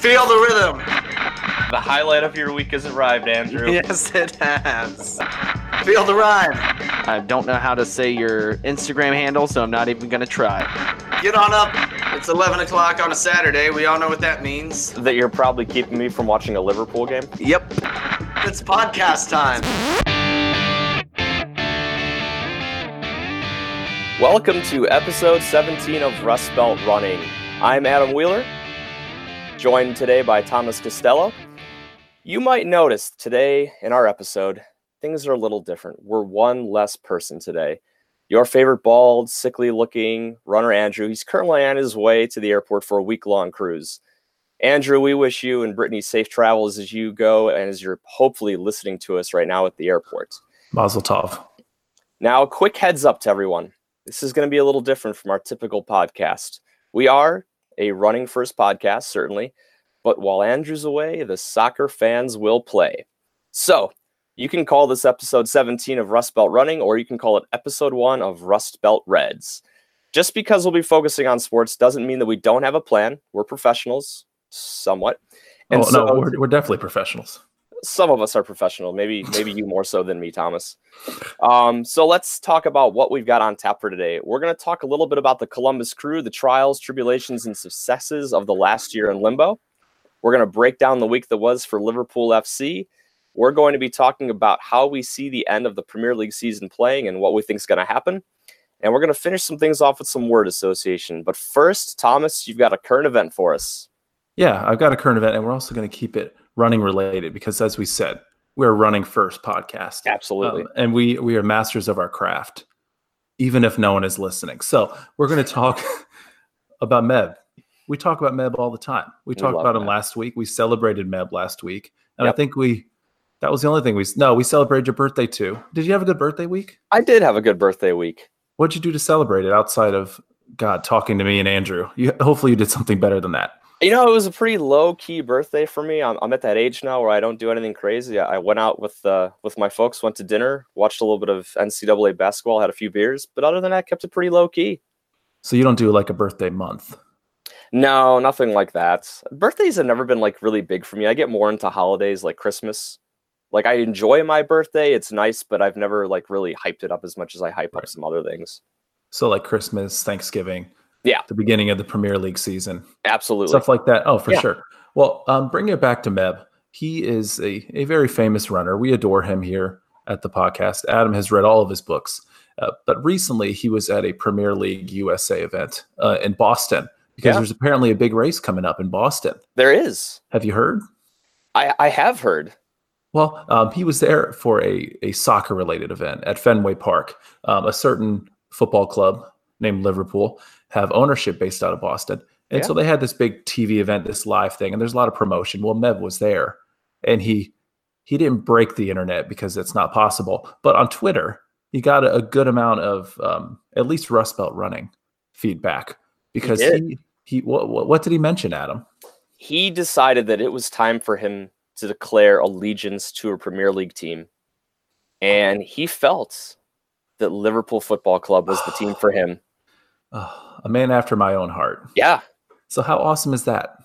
Feel the rhythm. The highlight of your week has arrived, Andrew. Yes, it has. Feel the rhyme. I don't know how to say your Instagram handle, so I'm not even gonna try. Get on up. It's 11 o'clock on a Saturday. We all know what that means. That you're probably keeping me from watching a Liverpool game. Yep. It's podcast time. Welcome to episode 17 of Rust Belt Running. I'm Adam Wheeler, joined today by Thomas Costello. You might notice today in our episode, things are a little different. We're one less person today. Your favorite bald, sickly looking runner, Andrew, he's currently on his way to the airport for a week long cruise. Andrew, we wish you and Brittany safe travels as you go and as you're hopefully listening to us right now at the airport. Mazel tov. Now, a quick heads up to everyone. This is going to be a little different from our typical podcast. We are a running first podcast, certainly, but while Andrew's away, the soccer fans will play. So, you can call this episode 17 of Rust Belt Running, or you can call it episode one of Rust Belt Reds. Just because we'll be focusing on sports doesn't mean that we don't have a plan. We're professionals, somewhat. And oh, so, no, we're, we're definitely professionals. Some of us are professional. Maybe, maybe you more so than me, Thomas. Um, so let's talk about what we've got on tap for today. We're going to talk a little bit about the Columbus Crew, the trials, tribulations, and successes of the last year in limbo. We're going to break down the week that was for Liverpool FC. We're going to be talking about how we see the end of the Premier League season playing and what we think is going to happen. And we're going to finish some things off with some word association. But first, Thomas, you've got a current event for us. Yeah, I've got a current event, and we're also going to keep it running related because, as we said, we're running first podcast. Absolutely. Um, and we we are masters of our craft, even if no one is listening. So we're going to talk about Meb. We talk about Meb all the time. We, we talked about Meb. him last week. We celebrated Meb last week, and yep. I think we that was the only thing we no we celebrated your birthday too. Did you have a good birthday week? I did have a good birthday week. What'd you do to celebrate it outside of God talking to me and Andrew? You hopefully you did something better than that. You know, it was a pretty low key birthday for me. I'm, I'm at that age now where I don't do anything crazy. I went out with uh, with my folks, went to dinner, watched a little bit of NCAA basketball, had a few beers, but other than that, kept it pretty low key. So you don't do like a birthday month? No, nothing like that. Birthdays have never been like really big for me. I get more into holidays like Christmas. Like I enjoy my birthday; it's nice, but I've never like really hyped it up as much as I hype right. up some other things. So like Christmas, Thanksgiving yeah. The beginning of the Premier League season. Absolutely. Stuff like that. Oh, for yeah. sure. Well, um, bring it back to Meb. He is a, a very famous runner. We adore him here at the podcast. Adam has read all of his books. Uh, but recently, he was at a Premier League USA event uh, in Boston because yeah. there's apparently a big race coming up in Boston. There is. Have you heard? I, I have heard. Well, um, he was there for a, a soccer related event at Fenway Park. Um, a certain football club named Liverpool have ownership based out of Boston. And yeah. so they had this big TV event, this live thing, and there's a lot of promotion. Well, Meb was there, and he he didn't break the internet because it's not possible. But on Twitter, he got a, a good amount of um, at least Rust Belt running feedback because he, he, he what, what did he mention, Adam? He decided that it was time for him to declare allegiance to a Premier League team, and he felt that Liverpool Football Club was the team for him. Oh a man after my own heart. Yeah. So how awesome is that?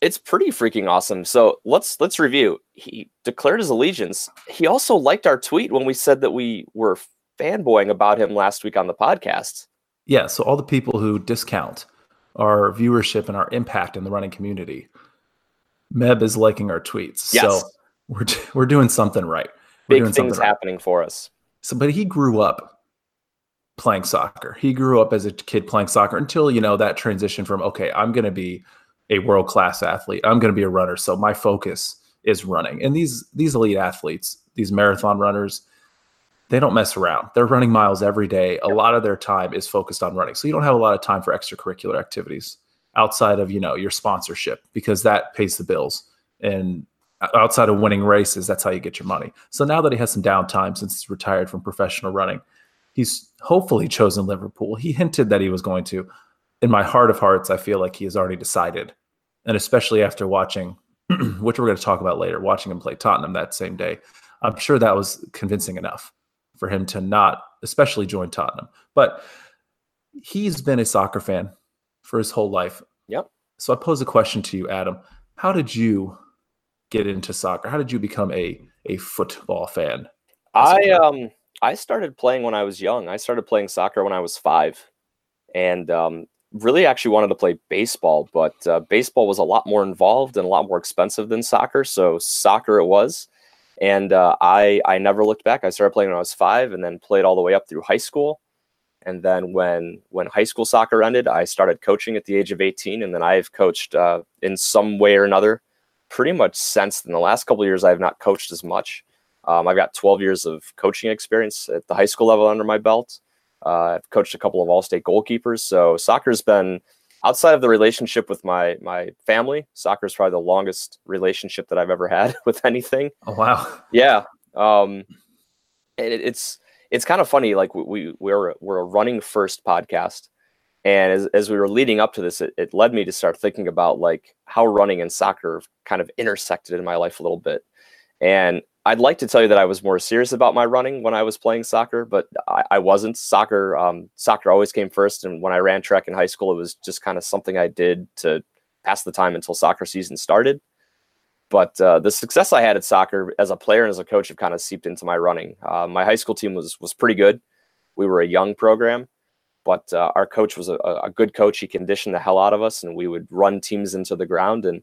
It's pretty freaking awesome. So let's let's review. He declared his allegiance. He also liked our tweet when we said that we were fanboying about him last week on the podcast. Yeah, so all the people who discount our viewership and our impact in the running community, Meb is liking our tweets. Yes. So we're we're doing something right. We're Big things happening right. for us. So, but he grew up playing soccer. He grew up as a kid playing soccer until, you know, that transition from, okay, I'm going to be a world class athlete. I'm going to be a runner. So my focus is running. And these these elite athletes, these marathon runners, they don't mess around. They're running miles every day. A lot of their time is focused on running. So you don't have a lot of time for extracurricular activities outside of, you know, your sponsorship because that pays the bills. And outside of winning races, that's how you get your money. So now that he has some downtime since he's retired from professional running, he's hopefully chosen Liverpool. He hinted that he was going to. In my heart of hearts, I feel like he has already decided. And especially after watching, which we're going to talk about later, watching him play Tottenham that same day, I'm sure that was convincing enough for him to not, especially join Tottenham. But he's been a soccer fan for his whole life. Yep. So I pose a question to you, Adam. how did you get into soccer? How did you become a a football fan? I um I started playing when I was young. I started playing soccer when I was five, and um, really actually wanted to play baseball, but uh, baseball was a lot more involved and a lot more expensive than soccer. So soccer it was, and uh, I I never looked back. I started playing when I was five, and then played all the way up through high school. And then when when high school soccer ended, I started coaching at the age of 18, and then I've coached uh, in some way or another pretty much since. In the last couple years, I have not coached as much. Um, I've got 12 years of coaching experience at the high school level under my belt. Uh, I've coached a couple of all-state goalkeepers, so soccer's been outside of the relationship with my my family. Soccer is probably the longest relationship that I've ever had with anything. Oh wow! Yeah, um, it, it's it's kind of funny. Like we we're we're a running first podcast, and as as we were leading up to this, it, it led me to start thinking about like how running and soccer kind of intersected in my life a little bit, and I'd like to tell you that I was more serious about my running when I was playing soccer, but I, I wasn't. Soccer, um, soccer always came first, and when I ran track in high school, it was just kind of something I did to pass the time until soccer season started. But uh, the success I had at soccer as a player and as a coach have kind of seeped into my running. Uh, my high school team was was pretty good. We were a young program, but uh, our coach was a, a good coach. He conditioned the hell out of us, and we would run teams into the ground and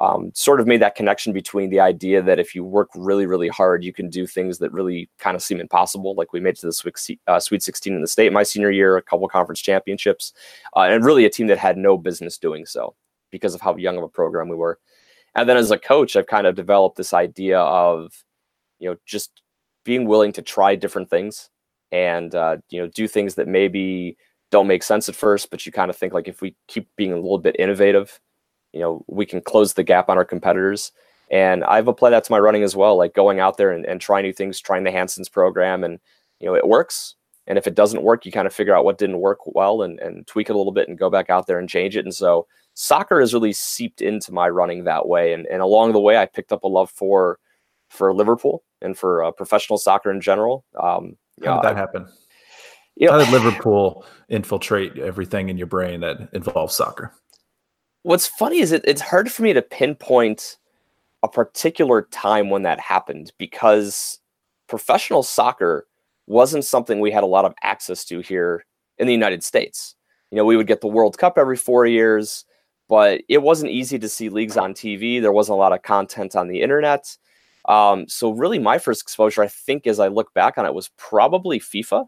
um, sort of made that connection between the idea that if you work really, really hard, you can do things that really kind of seem impossible. Like we made to the Sweet, uh, Sweet 16 in the state my senior year, a couple conference championships, uh, and really a team that had no business doing so because of how young of a program we were. And then as a coach, I've kind of developed this idea of, you know, just being willing to try different things and, uh, you know, do things that maybe don't make sense at first, but you kind of think like if we keep being a little bit innovative, you know we can close the gap on our competitors. And i've applied that to my running as well like going out there and, and trying new things trying the hanson's program. And you know it works. And if it doesn't work you kind of figure out what didn't work well and, and tweak it a little bit and go back out there and change it. And so soccer has really seeped into my running that way. And, and along the way i picked up a love for for liverpool and for uh, professional soccer in general. Um, how did that I, happen? You know, how did liverpool infiltrate everything in your brain that involves soccer what's funny is it, it's hard for me to pinpoint a particular time when that happened because professional soccer wasn't something we had a lot of access to here in the United States. You know, we would get the World Cup every four years, but it wasn't easy to see leagues on TV. There wasn't a lot of content on the internet. Um, so, really, my first exposure, I think, as I look back on it, was probably FIFA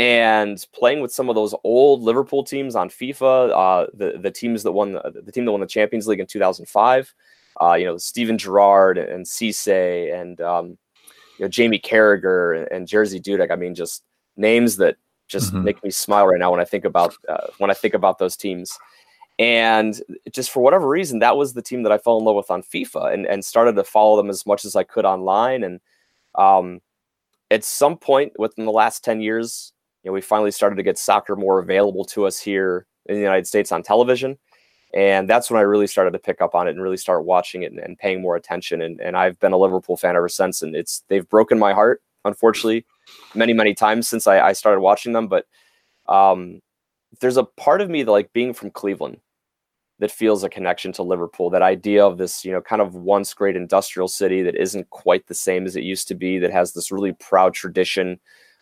and playing with some of those old Liverpool teams on FIFA, uh, the the teams that won the, the team that won the Champions League in 2005, uh, you know Steven Gerrard and Cisse and um, you know Jamie Carragher and, and, Jerzy Dudek. I mean, just names that just mm-hmm. make me smile right now when I think about uh, when I think about those teams. And just for whatever reason, that was the team that I fell in love with on FIFA and, and started to follow them as much as I could online. And um, at some point within the last 10 years, you know, we finally started to get soccer more available to us here in the United States on television. And that's when I really started to pick up on it and really start watching it and, and paying more attention. And, and I've been a Liverpool fan ever since. And it's they've broken my heart, unfortunately, many, many times since I, I started watching them. But um, there's a part of me that like being from Cleveland that feels a connection to Liverpool. That idea of this, you know, kind of once great industrial city that isn't quite the same as it used to be, that has this really proud tradition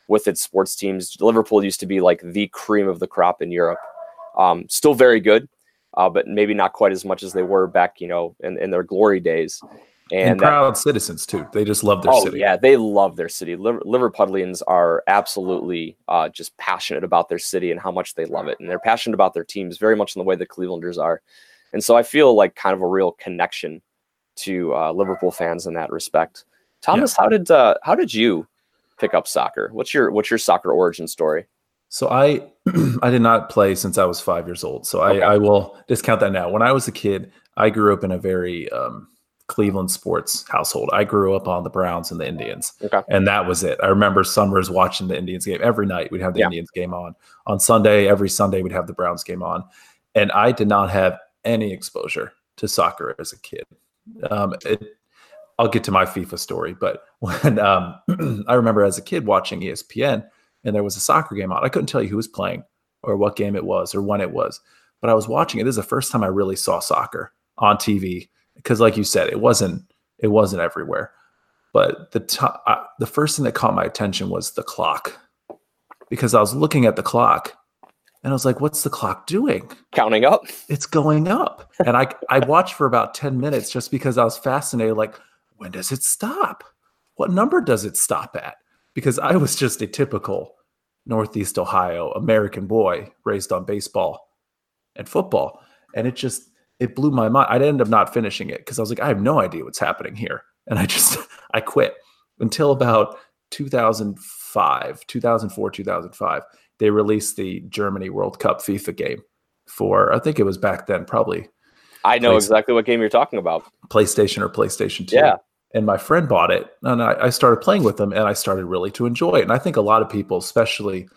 with its sports teams. Liverpool used to be like the cream of the crop in Europe. Um, still very good, uh, but maybe not quite as much as they were back, you know, in, in their glory days. And, and proud that, citizens too. They just love their oh, city. Yeah, they love their city. Liver, Liverpudlians are absolutely uh, just passionate about their city and how much they love it, and they're passionate about their teams very much in the way the Clevelanders are. And so I feel like kind of a real connection to uh, Liverpool fans in that respect. Thomas, yeah. how did uh, how did you pick up soccer? What's your what's your soccer origin story? So I I did not play since I was five years old. So okay. I, I will discount that now. When I was a kid, I grew up in a very um, Cleveland sports household. I grew up on the Browns and the Indians, okay. and that was it. I remember summers watching the Indians game every night. We'd have the yeah. Indians game on on Sunday. Every Sunday we'd have the Browns game on, and I did not have any exposure to soccer as a kid. Um, it, I'll get to my FIFA story, but when um, I remember as a kid watching ESPN and there was a soccer game on, I couldn't tell you who was playing or what game it was or when it was, but I was watching it. This is the first time I really saw soccer on TV because, like you said, it wasn't it wasn't everywhere. But the t- uh, the first thing that caught my attention was the clock because I was looking at the clock and I was like, "What's the clock doing? Counting up. It's going up." And I I watched for about ten minutes just because I was fascinated. Like, when does it stop? What number does it stop at? Because I was just a typical Northeast Ohio American boy raised on baseball and football, and it just it blew my mind. I ended up not finishing it because I was like, I have no idea what's happening here, and I just I quit until about 2005, 2004, 2005. They released the Germany World Cup FIFA game for I think it was back then probably I know exactly what game you're talking about. PlayStation or PlayStation 2. Yeah. And my friend bought it and I, I started playing with them and I started really to enjoy it. And I think a lot of people, especially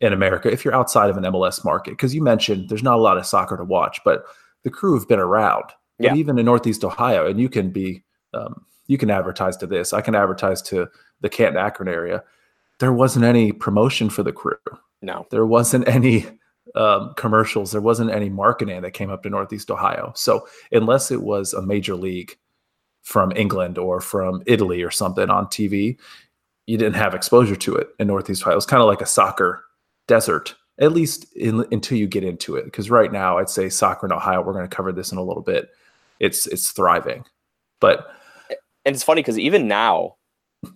in America, if you're outside of an MLS market, because you mentioned there's not a lot of soccer to watch, but the crew have been around. Yeah. even in Northeast Ohio, and you can be, um, you can advertise to this. I can advertise to the Canton Akron area. There wasn't any promotion for the crew No. there wasn't any um, commercials there wasn't any marketing that came up to northeast ohio so unless it was a major league from england or from italy or something on tv you didn't have exposure to it in northeast ohio. It was kind of like a soccer desert at least in, until you get into it because right now i'd say soccer in ohio we're going to cover this in a little bit it's it's thriving. But And it's funny because even now,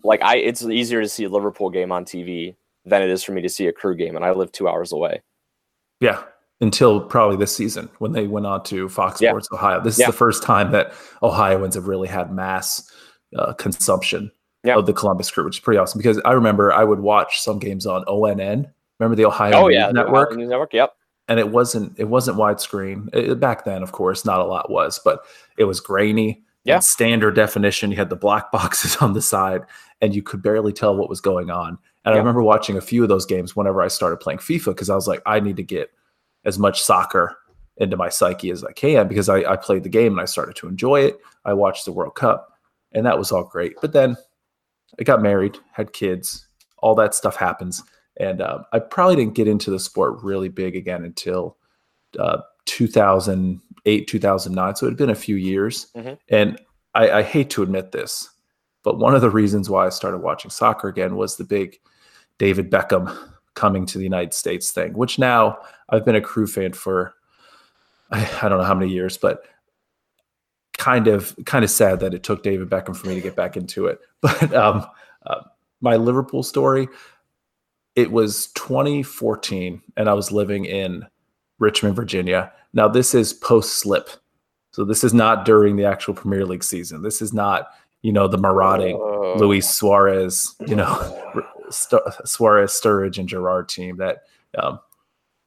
like I, it's easier to see a Liverpool game on TV than it is for me to see a crew game, and I live two hours away. Yeah, until probably this season when they went on to Fox Yeah. Sports Ohio. This Yeah. is the first time that Ohioans have really had mass uh, consumption Yeah. of the Columbus Crew, which is pretty awesome. Because I remember I would watch some games on ONN. Remember the Ohio Oh News yeah, Network, Ohio News Network. Yep. and it wasn't it wasn't widescreen It- back then. Of course, not a lot was, but it was grainy. Yeah. and standard definition. You had the black boxes on the side, and you could barely tell what was going on. And I remember watching a few of those games whenever I started playing FIFA because I was like, I need to get as much soccer into my psyche as I can because I, I played the game and I started to enjoy it. I watched the World Cup, and that was all great. But then I got married, had kids, all that stuff happens, and um, I probably didn't get into the sport really big again until uh, 2008, 2009. So it had been a few years, Mhm. and I, I hate to admit this, but one of the reasons why I started watching soccer again was the big David Beckham coming to the United States thing, which now I've been a crew fan for I, don't know how many years, but kind of kind of sad that it took David Beckham for me to get back into it. But um, uh, my Liverpool story, it was 2014, and I was living in Richmond, Virginia. Now this is post slip, so this is not during the actual Premier League season. This is not you know the marauding Oh. Luis Suarez, you know, St- Suarez, Sturridge, and Gerrard team that um,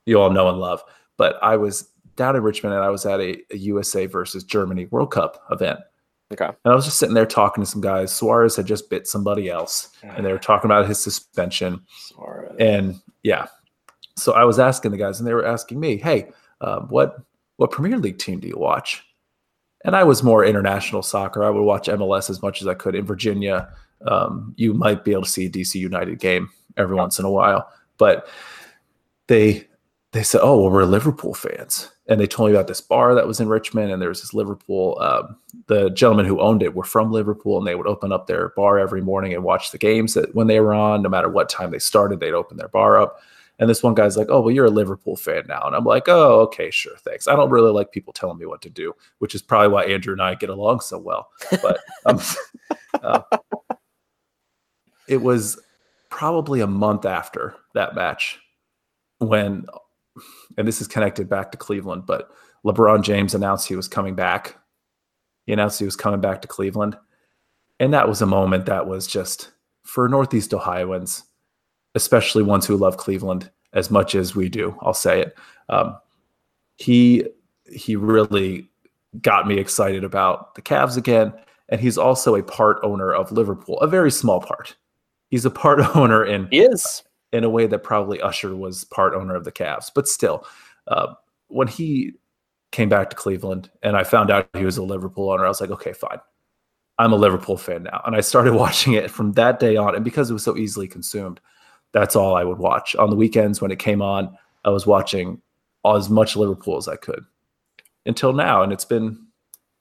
you all know and love. But I was down in Richmond and I was at a, a USA versus Germany World Cup event. Okay. And I was just sitting there talking to some guys. Suarez had just bit somebody else, and they were talking about his suspension. Sorry. And yeah, so I was asking the guys, and they were asking me, "Hey, um, what what Premier League team do you watch?" And I was more international soccer. I would watch MLS as much as I could. In Virginia, um, you might be able to see a DC United game every once in a while, but they they said, "Oh, well, we're Liverpool fans," and they told me about this bar that was in Richmond, and there was this Liverpool. Um, the gentlemen who owned it were from Liverpool, and they would open up their bar every morning and watch the games that when they were on. No matter what time they started, they'd open their bar up. And this one guy's like, "Oh, well, you're a Liverpool fan now," and I'm like, "Oh, okay, sure, thanks." I don't really like people telling me what to do, which is probably why Andrew and I get along so well. But um, uh, it was probably a month after that match when, and this is connected back to Cleveland, but LeBron James announced he was coming back. He announced he was coming back to Cleveland, and that was a moment that was just for Northeast Ohioans especially ones who love Cleveland as much as we do. I'll say it. Um, he he really got me excited about the Cavs again, and he's also a part owner of Liverpool, a very small part. He's a part owner in He is. In a way that probably Usher was part owner of the Cavs, but still, uh, when he came back to Cleveland and I found out he was a Liverpool owner, I was like, okay, fine. I'm a Liverpool fan now. And I started watching it from that day on. And because it was so easily consumed, that's all I would watch. On the weekends when it came on, I was watching as much Liverpool as I could until now. And it's been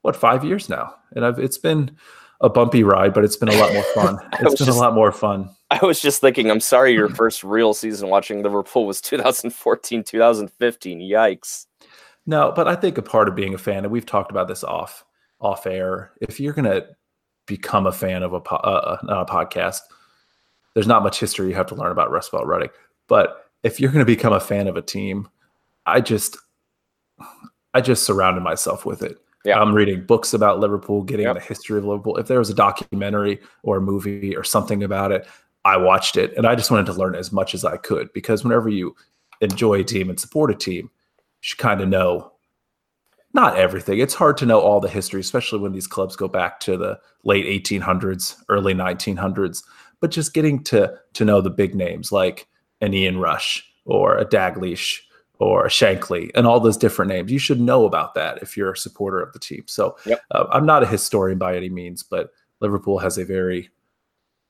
what five years now, and I've it's been a bumpy ride, but it's been a lot more fun. It's been just- a lot more fun. I was just thinking, I'm sorry, your first real season watching Liverpool was 2014, 2015. Yikes. No, but I think a part of being a fan, and we've talked about this off off air. If you're gonna become a fan of a, po- uh, uh, not a podcast, there's not much history you have to learn about Rust Belt running. But if you're gonna become a fan of a team, I just I just surrounded myself with it. Yeah. I'm reading books about Liverpool, getting Yep. the history of Liverpool. If there was a documentary or a movie or something about it, I watched it, and I just wanted to learn as much as I could because whenever you enjoy a team and support a team, you should kind of know not everything. It's hard to know all the history, especially when these clubs go back to the late 1800s, early 1900s. But just getting to to know the big names like an Ian Rush or a Dalglish or a Shankly and all those different names, you should know about that if you're a supporter of the team. So Yep. uh, I'm not a historian by any means, but Liverpool has a very,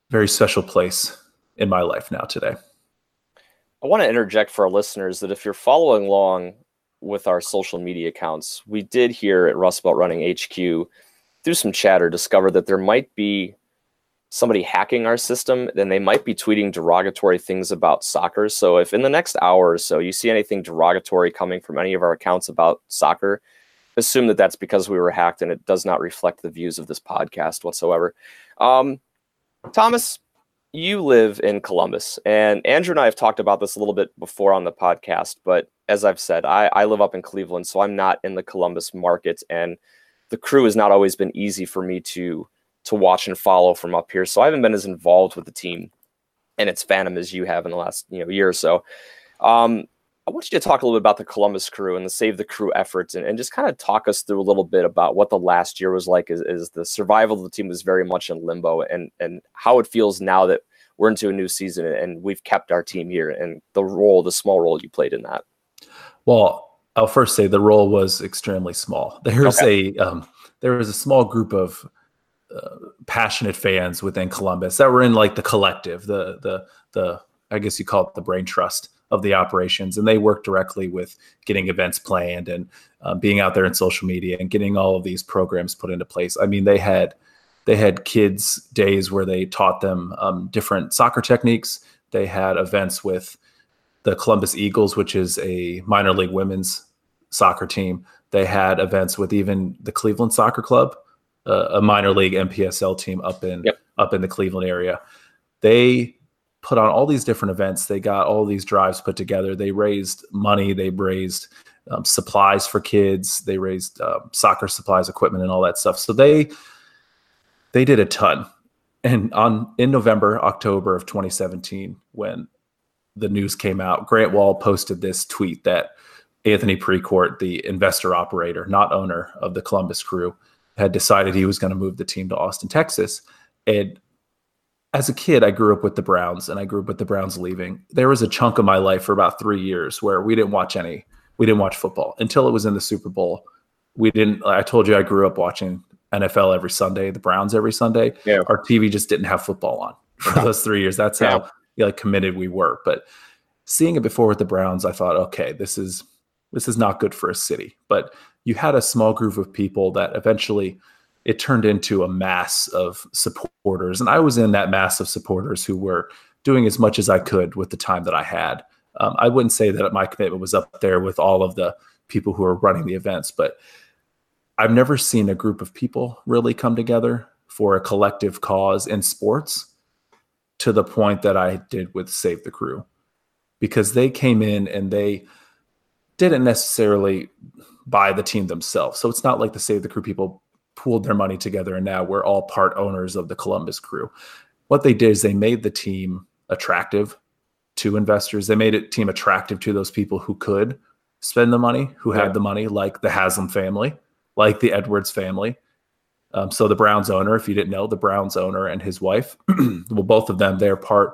very special place in my life now today. I want to interject for our listeners that if you're following along with our social media accounts, we did here at Rust Belt Running HQ, through some chatter, discover that there might be somebody hacking our system, then they might be tweeting derogatory things about soccer. So if in the next hour or so you see anything derogatory coming from any of our accounts about soccer, assume that that's because we were hacked and it does not reflect the views of this podcast whatsoever. Um, Thomas, you live in Columbus, and Andrew and I have talked about this a little bit before on the podcast. But as I've said, I, I live up in Cleveland, so I'm not in the Columbus market, and the crew has not always been easy for me to to watch and follow from up here. So I haven't been as involved with the team and its fandom as you have in the last you know year or so. Um, I want you to talk a little bit about the Columbus crew and the Save the Crew efforts, and, and just kind of talk us through a little bit about what the last year was like. Is, is the survival of the team was very much in limbo, and and how it feels now that we're into a new season and we've kept our team here, and the role, the small role you played in that. Well, I'll first say the role was extremely small. There's a um, there was a small group of uh, passionate fans within Columbus that were in like the collective, the the the I guess you call it the brain trust of the operations, and they work directly with getting events planned and um, being out there in social media and getting all of these programs put into place. I mean, they had they had kids days where they taught them um, different soccer techniques. They had events with the Columbus Eagles, which is a minor league women's soccer team. They had events with even the Cleveland Soccer Club, uh, a minor league MPSL team up in Yep. up in the Cleveland area. They put on all these different events. They got all these drives put together. They raised money. They raised um, supplies for kids. They raised um, soccer supplies, equipment, and all that stuff. So they they did a ton. And on in November, October of 2017, when the news came out, Grant Wahl posted this tweet that Anthony Precourt, the investor operator, not owner of the Columbus crew, had decided he was going to move the team to Austin, Texas. And as a kid, I grew up with the Browns and I grew up with the Browns leaving. There was a chunk of my life for about three years where we didn't watch any, we didn't watch football until it was in the Super Bowl. We didn't, I told you I grew up watching NFL every Sunday, the Browns every Sunday. Yeah. Our TV just didn't have football on for those three years. That's how like committed we were. But seeing it before with the Browns, I thought, okay, this is this is not good for a city. But you had a small group of people that eventually it turned into a mass of supporters. And I was in that mass of supporters who were doing as much as I could with the time that I had. Um, I wouldn't say that my commitment was up there with all of the people who are running the events, but I've never seen a group of people really come together for a collective cause in sports to the point that I did with Save the Crew because they came in and they didn't necessarily buy the team themselves. So it's not like the Save the Crew people pooled their money together and now we're all part owners of the Columbus crew. What they did is they made the team attractive to investors. They made it team attractive to those people who could spend the money, who Yeah. had the money, like the Haslam family, like the Edwards family. Um, so the Browns owner, if you didn't know, the Browns owner and his wife, well, both of them, they're part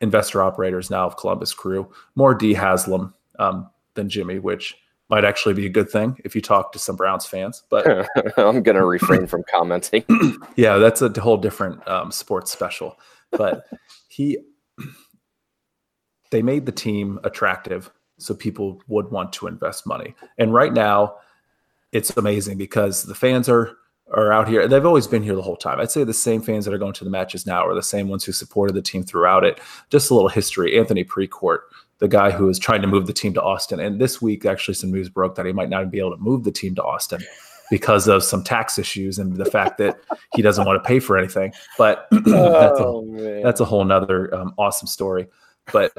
investor operators now of Columbus Crew. More Dee Haslam um, than Jimmy, which might actually be a good thing if you talk to some Browns fans. But I'm going to refrain from commenting. yeah, that's a whole different um, sports special. But he, they made the team attractive so people would want to invest money. And right now, it's amazing because the fans are are out here. They've always been here the whole time. I'd say the same fans that are going to the matches now are the same ones who supported the team throughout it. Just a little history. Anthony Precourt, the guy who is trying to move the team to Austin, and this week actually some news broke that he might not be able to move the team to Austin because of some tax issues and the fact that he doesn't want to pay for anything. But that's a, oh, that's a whole nother um, awesome story. But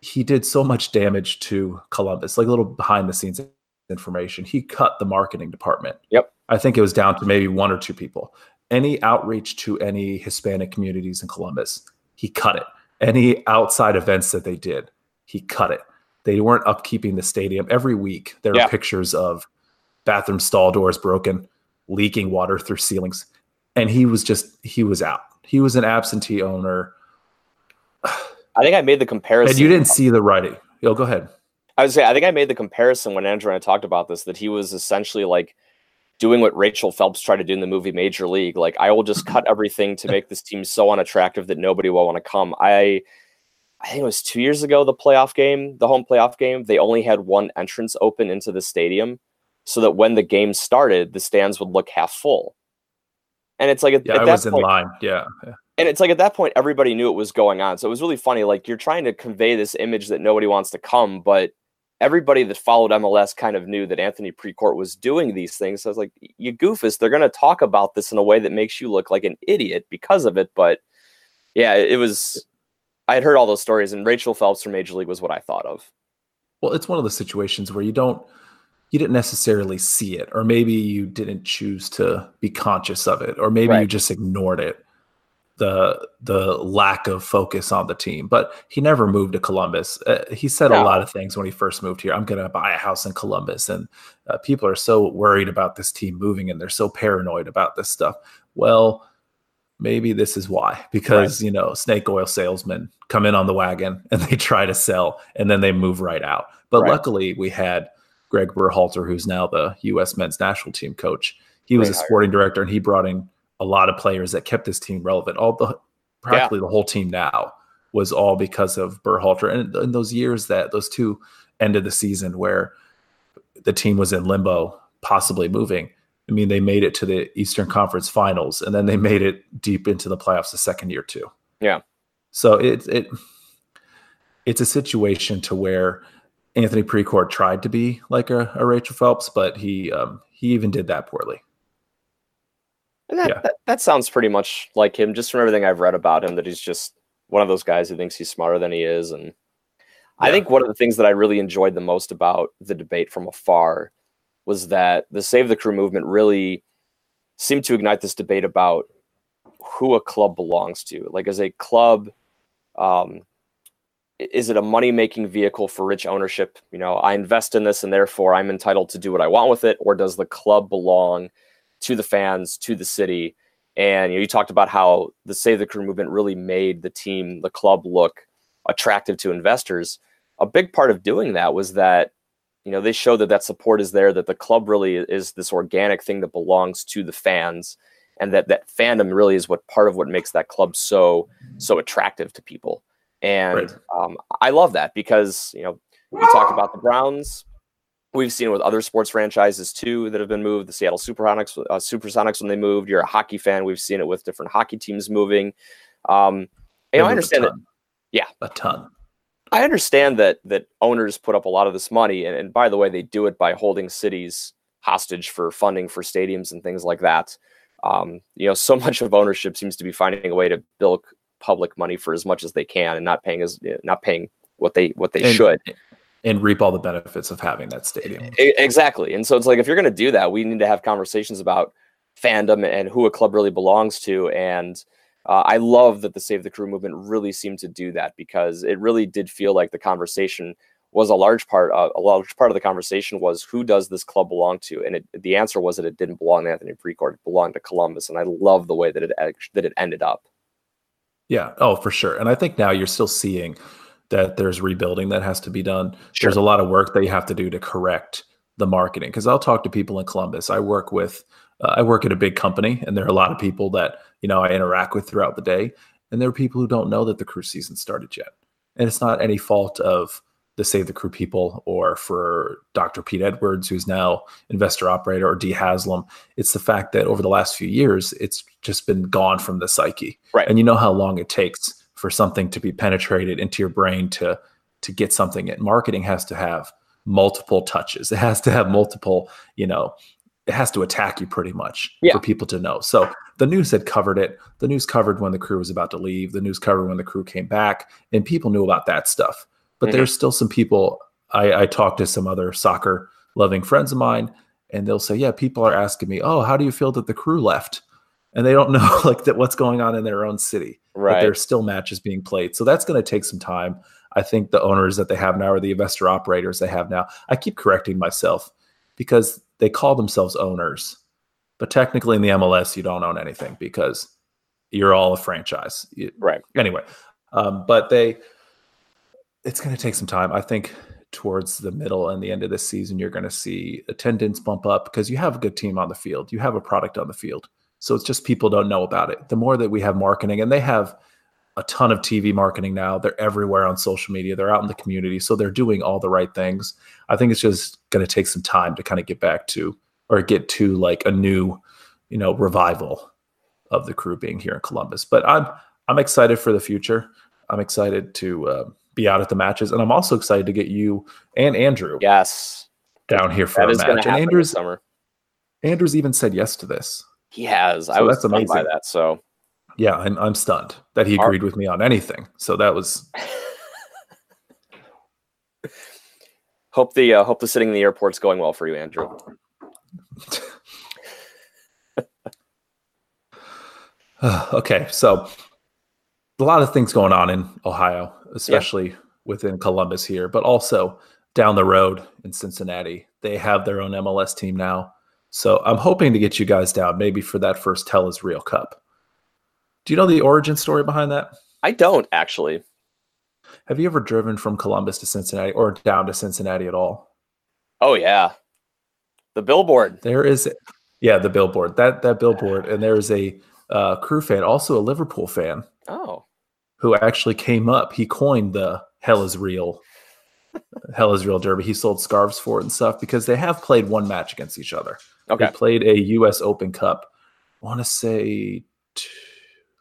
he did so much damage to Columbus, like a little behind the scenes information. He cut the marketing department. Yep. I think it was down to maybe one or two people. Any outreach to any Hispanic communities in Columbus, he cut it. Any outside events that they did, he cut it. They weren't upkeeping the stadium. Every week, there Yeah. are pictures of bathroom stall doors broken, leaking water through ceilings. And he was just, he was out. He was an absentee owner. I think I made the comparison. And you didn't see the writing. Yo, go ahead. I would say I think I made the comparison when Andrew and I talked about this that he was essentially like doing what Rachel Phelps tried to do in the movie Major League. Like I will just cut everything to make this team so unattractive that nobody will want to come. I I think it was two years ago the playoff game, the home playoff game. They only had one entrance open into the stadium, so that when the game started, the stands would look half full. And it's like at, Yeah, at I that was in line. Yeah. yeah. and it's like at that point everybody knew it was going on so it was really funny like you're trying to convey this image that nobody wants to come but everybody that followed mls kind of knew that anthony precourt was doing these things so i was like you goofus they're going to talk about this in a way that makes you look like an idiot because of it but yeah it was i had heard all those stories and rachel phelps from major league was what i thought of Well, it's one of those situations where you don't you didn't necessarily see it, or maybe you didn't choose to be conscious of it, or maybe you just ignored it. The the lack of focus on the team, but he never moved to Columbus. Uh, he said a lot of things when he first moved here. I'm going to buy a house in Columbus, and uh, people are so worried about this team moving, and they're so paranoid about this stuff. Well, maybe this is why, because you know, snake oil salesmen come in on the wagon and they try to sell, and then they move right out. But Right. luckily, we had Greg Berhalter, who's now the U.S. men's national team coach. He was Great a hire. sporting director, and he brought in a lot of players that kept this team relevant. All the practically the whole team now was all because of Berhalter, and in those years that those two ended the season where the team was in limbo, possibly moving. I mean, they made it to the Eastern Conference Finals, and then they made it deep into the playoffs the second year too. Yeah. So it it it's a situation to where Anthony Precourt tried to be like a, a Rachel Phelps, but he um, he even did that poorly. and that, Yeah. that, that sounds pretty much like him just from everything i've read about him that he's just one of those guys who thinks he's smarter than he is and I think one of the things that I really enjoyed the most about the debate from afar was that the Save the Crew movement really seemed to ignite this debate about who a club belongs to. Like, as a club, um, is it a money making vehicle for rich ownership? You know, I invest in this and therefore I'm entitled to do what I want with it, or does the club belong to the fans, to the city? And you, know, you talked about how the Save the Crew movement really made the team, the club look attractive to investors. A big part of doing that was that you know they show that that support is there, that the club really is this organic thing that belongs to the fans, and that that fandom really is what part of what makes that club so so attractive to people. And Right. um, I love that because you know we talked about the Browns. We've seen it with other sports franchises too that have been moved. The Seattle Supersonics, uh, Supersonics when they moved. You're a hockey fan. We've seen it with different hockey teams moving. Um, They you know, I understand that. Yeah. a ton. I understand that that owners put up a lot of this money, and, and by the way, they do it by holding cities hostage for funding for stadiums and things like that. Um, you know, so much of ownership seems to be finding a way to bilk public money for as much as they can, and not paying as not paying what they what they And- should. and reap all the benefits of having that stadium. Exactly. And so it's like if you're going to do that, we need to have conversations about fandom and who a club really belongs to. And uh, I love that the Save the Crew movement really seemed to do that because it really did feel like the conversation was a large part. Uh, a large part of the conversation was who does this club belong to, and it, the answer was that it didn't belong to Anthony Precourt; it belonged to Columbus. And I love the way that it that it ended up. Yeah. Oh, for sure. And I think now you're still seeing that there's rebuilding that has to be done. Sure. There's a lot of work that you have to do to correct the marketing. Because I'll talk to people in Columbus. I work with, uh, I work at a big company, and there are a lot of people that you know I interact with throughout the day, and there are people who don't know that the crew's season started yet. And it's not any fault of the Save the Crew people or for Dr. Pete Edwards, who's now investor operator, or Dee Haslam. It's the fact that over the last few years, it's just been gone from the psyche. Right. And you know how long it takes for something to be penetrated into your brain to to get something in. Marketing has to have multiple touches. It has to have multiple, you know, it has to attack you pretty much Yeah. for people to know. So the news had covered it. The news covered when the crew was about to leave. The news covered when the crew came back, and people knew about that stuff. But Mhm. there's still some people. I, I talked to some other soccer loving friends of mine, and they'll say, "Yeah, people are asking me, oh, how do you feel that the crew left?" And they don't know like that what's going on in their own city. But Right. there's still matches being played, so that's going to take some time. I think the owners that they have now, or the investor operators they have now, I keep correcting myself because they call themselves owners, but technically in the MLS you don't own anything because you're all a franchise. Right. Anyway, um, but they, it's going to take some time. I think towards the middle and the end of this season, you're going to see attendance bump up because you have a good team on the field, you have a product on the field. So it's just people don't know about it. The more that we have marketing, and they have a ton of TV marketing now. They're everywhere on social media. They're out in the community. So they're doing all the right things. I think it's just going to take some time to kind of get back to or get to like a new, you know, revival of the crew being here in Columbus. But I'm I'm excited for the future. I'm excited to uh, be out at the matches, and I'm also excited to get you and Andrew Yes. down here for That a match. And Andrew's summer. Andrew's even said yes to this. He has. I was that's stunned by that. So Yeah, I'm I'm stunned that he agreed with me on anything. So that was hope the uh, hope the sitting in the airport's going well for you, Andrew. okay. So a lot of things going on in Ohio, especially within Columbus here, but also down the road in Cincinnati. They have their own MLS team now. So I'm hoping to get you guys down maybe for that first Hell is Real Cup. Do you know the origin story behind that? I don't actually. Have you ever driven from Columbus to Cincinnati or down to Cincinnati at all? Oh yeah, the billboard. There is, yeah, the billboard that that billboard, and there is a uh, crew fan, also a Liverpool fan, Oh, who actually came up. He coined the "Hell is Real," "Hell is Real" derby. He sold scarves for it and stuff because they have played one match against each other. okay. They played a U.S. Open Cup. I want to say two,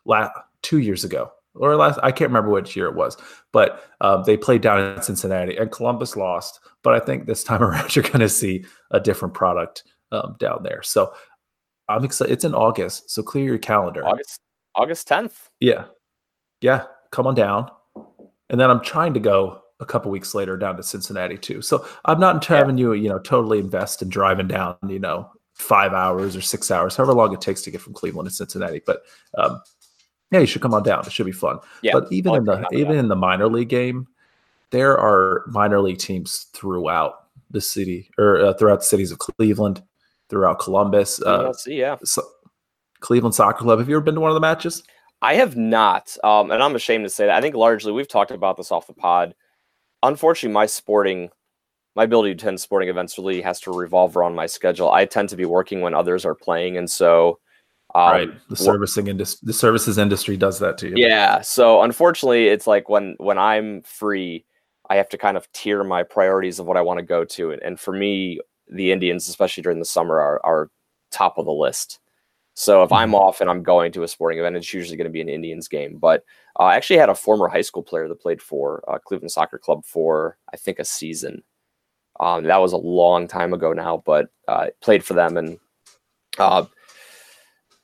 la- two years ago or last. I can't remember which year it was, but um, they played down in Cincinnati and Columbus lost. But I think this time around you're going to see a different product um, down there. So I'm excited. It's in August, so clear your calendar. August August tenth. Yeah, yeah. Come on down, and then I'm trying to go a couple weeks later down to Cincinnati too. So I'm not Yeah. having you, you know, totally invest in driving down, you know, five hours or six hours, however long it takes to get from Cleveland to Cincinnati. But um, yeah, you should come on down. It should be fun. Yeah. but even in the even in the minor league game, there are minor league teams throughout the city or uh, throughout the cities of Cleveland, throughout Columbus, uh, see. Yeah, so, Cleveland Soccer Club. Have you ever been to one of the matches? I have not, um, and I'm ashamed to say that. I think largely we've talked about this off the pod. Unfortunately, my sporting, my ability to attend sporting events really has to revolve around my schedule. I tend to be working when others are playing, and so um, right. The servicing industry, the services industry does that to you. Yeah. So unfortunately, it's like when when I'm free, I have to kind of tier my priorities of what I want to go to, and, and for me, the Indians, especially during the summer, are are top of the list. So if I'm off and I'm going to a sporting event, it's usually going to be an Indians game. But uh, I actually had a former high school player that played for uh, Cleveland Soccer Club for I think a season. Um, that was a long time ago now, but uh, played for them and uh,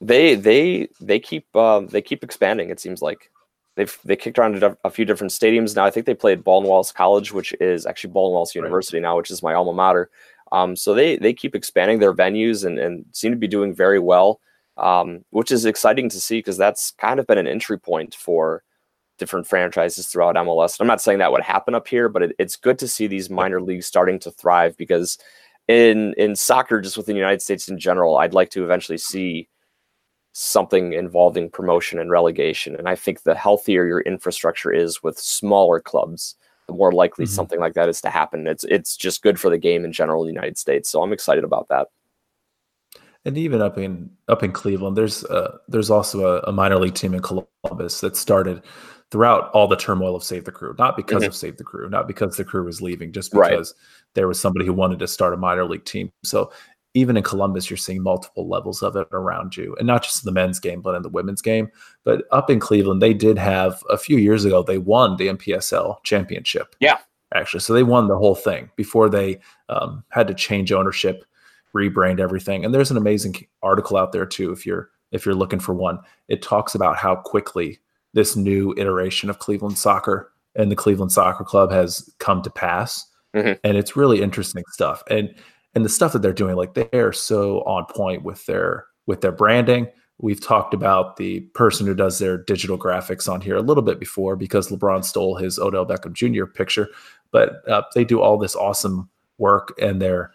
they they they keep uh, they keep expanding. It seems like they've they kicked around a, a few different stadiums now. I think they played Baldwin Wallace College, which is actually Baldwin Wallace Right. University now, which is my alma mater. Um, so they they keep expanding their venues and, and seem to be doing very well, um, which is exciting to see because that's kind of been an entry point for different franchises throughout MLS. I'm not saying that would happen up here, but it, it's good to see these minor leagues starting to thrive because in in soccer, just within the United States in general, I'd like to eventually see something involving promotion and relegation. And I think the healthier your infrastructure is with smaller clubs, the more likely Mhm. something like that is to happen. It's it's just good for the game in general in the United States. So I'm excited about that. and even up in up in Cleveland, there's uh, there's also a, a, minor league team in Columbus that started throughout all the turmoil of Save the Crew, not because mm-hmm. of Save the Crew, not because the crew was leaving, just because right. there was somebody who wanted to start a minor league team. So even in Columbus, you're seeing multiple levels of it around you, and not just in the men's game, but in the women's game. But up in Cleveland, they did have a few years ago, they won the MPSL championship. Yeah. Actually, so they won the whole thing before they um, had to change ownership, rebrand everything. And there's an amazing article out there too, if you're if you're looking for one. It talks about how quickly this new iteration of Cleveland soccer and the Cleveland Soccer Club has come to pass, mm-hmm. and it's really interesting stuff. And and the stuff that they're doing like they're so on point with their with their branding we've talked about the person who does their digital graphics on here a little bit before because lebron stole his odell beckham jr picture but uh, they do all this awesome work and they're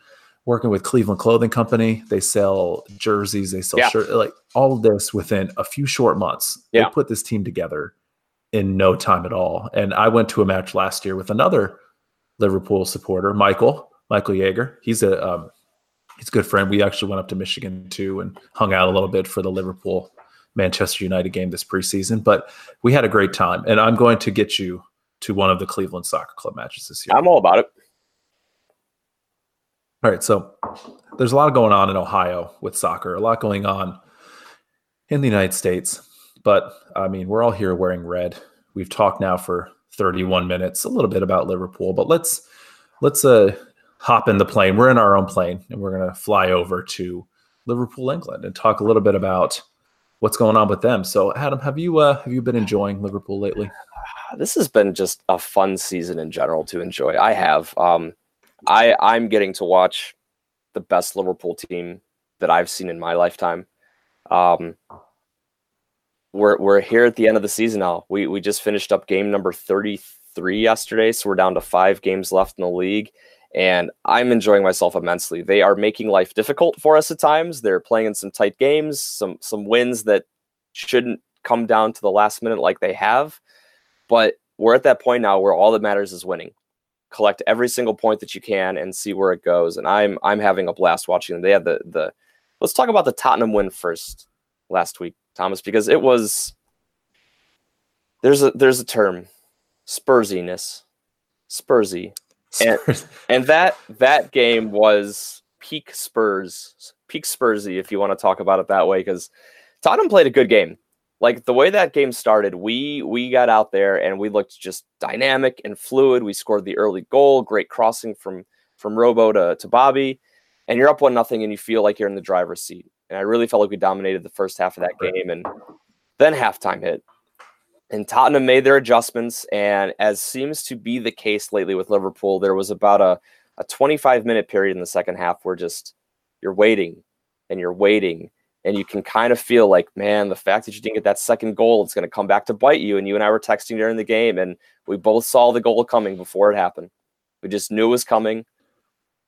working with cleveland clothing company they sell jerseys they sell yeah. shirts like all of this within a few short months yeah. they put this team together in no time at all and i went to a match last year with another liverpool supporter michael Michael Yeager. He's a um, he's a good friend. We actually went up to Michigan too and hung out a little bit for the Liverpool Manchester United game this preseason. But we had a great time, and I'm going to get you to one of the Cleveland Soccer Club matches this year. I'm all about it. All right, so there's a lot going on in Ohio with soccer, a lot going on in the United States. But I mean, we're all here wearing red. We've talked now for 31 minutes, a little bit about Liverpool, but let's let's uh hop in the plane. We're in our own plane and we're going to fly over to Liverpool, England, and talk a little bit about what's going on with them. So, Adam, have you uh, have you been enjoying Liverpool lately? This has been just a fun season in general to enjoy. I have. Um, I I'm getting to watch the best Liverpool team that I've seen in my lifetime. Um, we're we're here at the end of the season now. We we just finished up game number 33 yesterday, so we're down to 5 games left in the league and I'm enjoying myself immensely. They are making life difficult for us at times. They're playing in some tight games, some some wins that shouldn't come down to the last minute like they have. But we're at that point now where all that matters is winning. Collect every single point that you can and see where it goes. And I'm I'm having a blast watching them. They had the the let's talk about the Tottenham win first last week, Thomas, because it was there's a there's a term, Spursiness. Spursy and, and that that game was peak Spurs, peak Spursy, if you want to talk about it that way, because Tottenham played a good game. Like the way that game started, we we got out there and we looked just dynamic and fluid. We scored the early goal, great crossing from from Robbo to, to Bobby, and you're up one nothing and you feel like you're in the driver's seat. And I really felt like we dominated the first half of that game, and then halftime hit, and Tottenham made their adjustments. And as seems to be the case lately with Liverpool, there was about a, a 25 minute period in the second half where just you're waiting and you're waiting. And you can kind of feel like, man, the fact that you didn't get that second goal, it's going to come back to bite you. And you and I were texting during the game, and we both saw the goal coming before it happened. We just knew it was coming.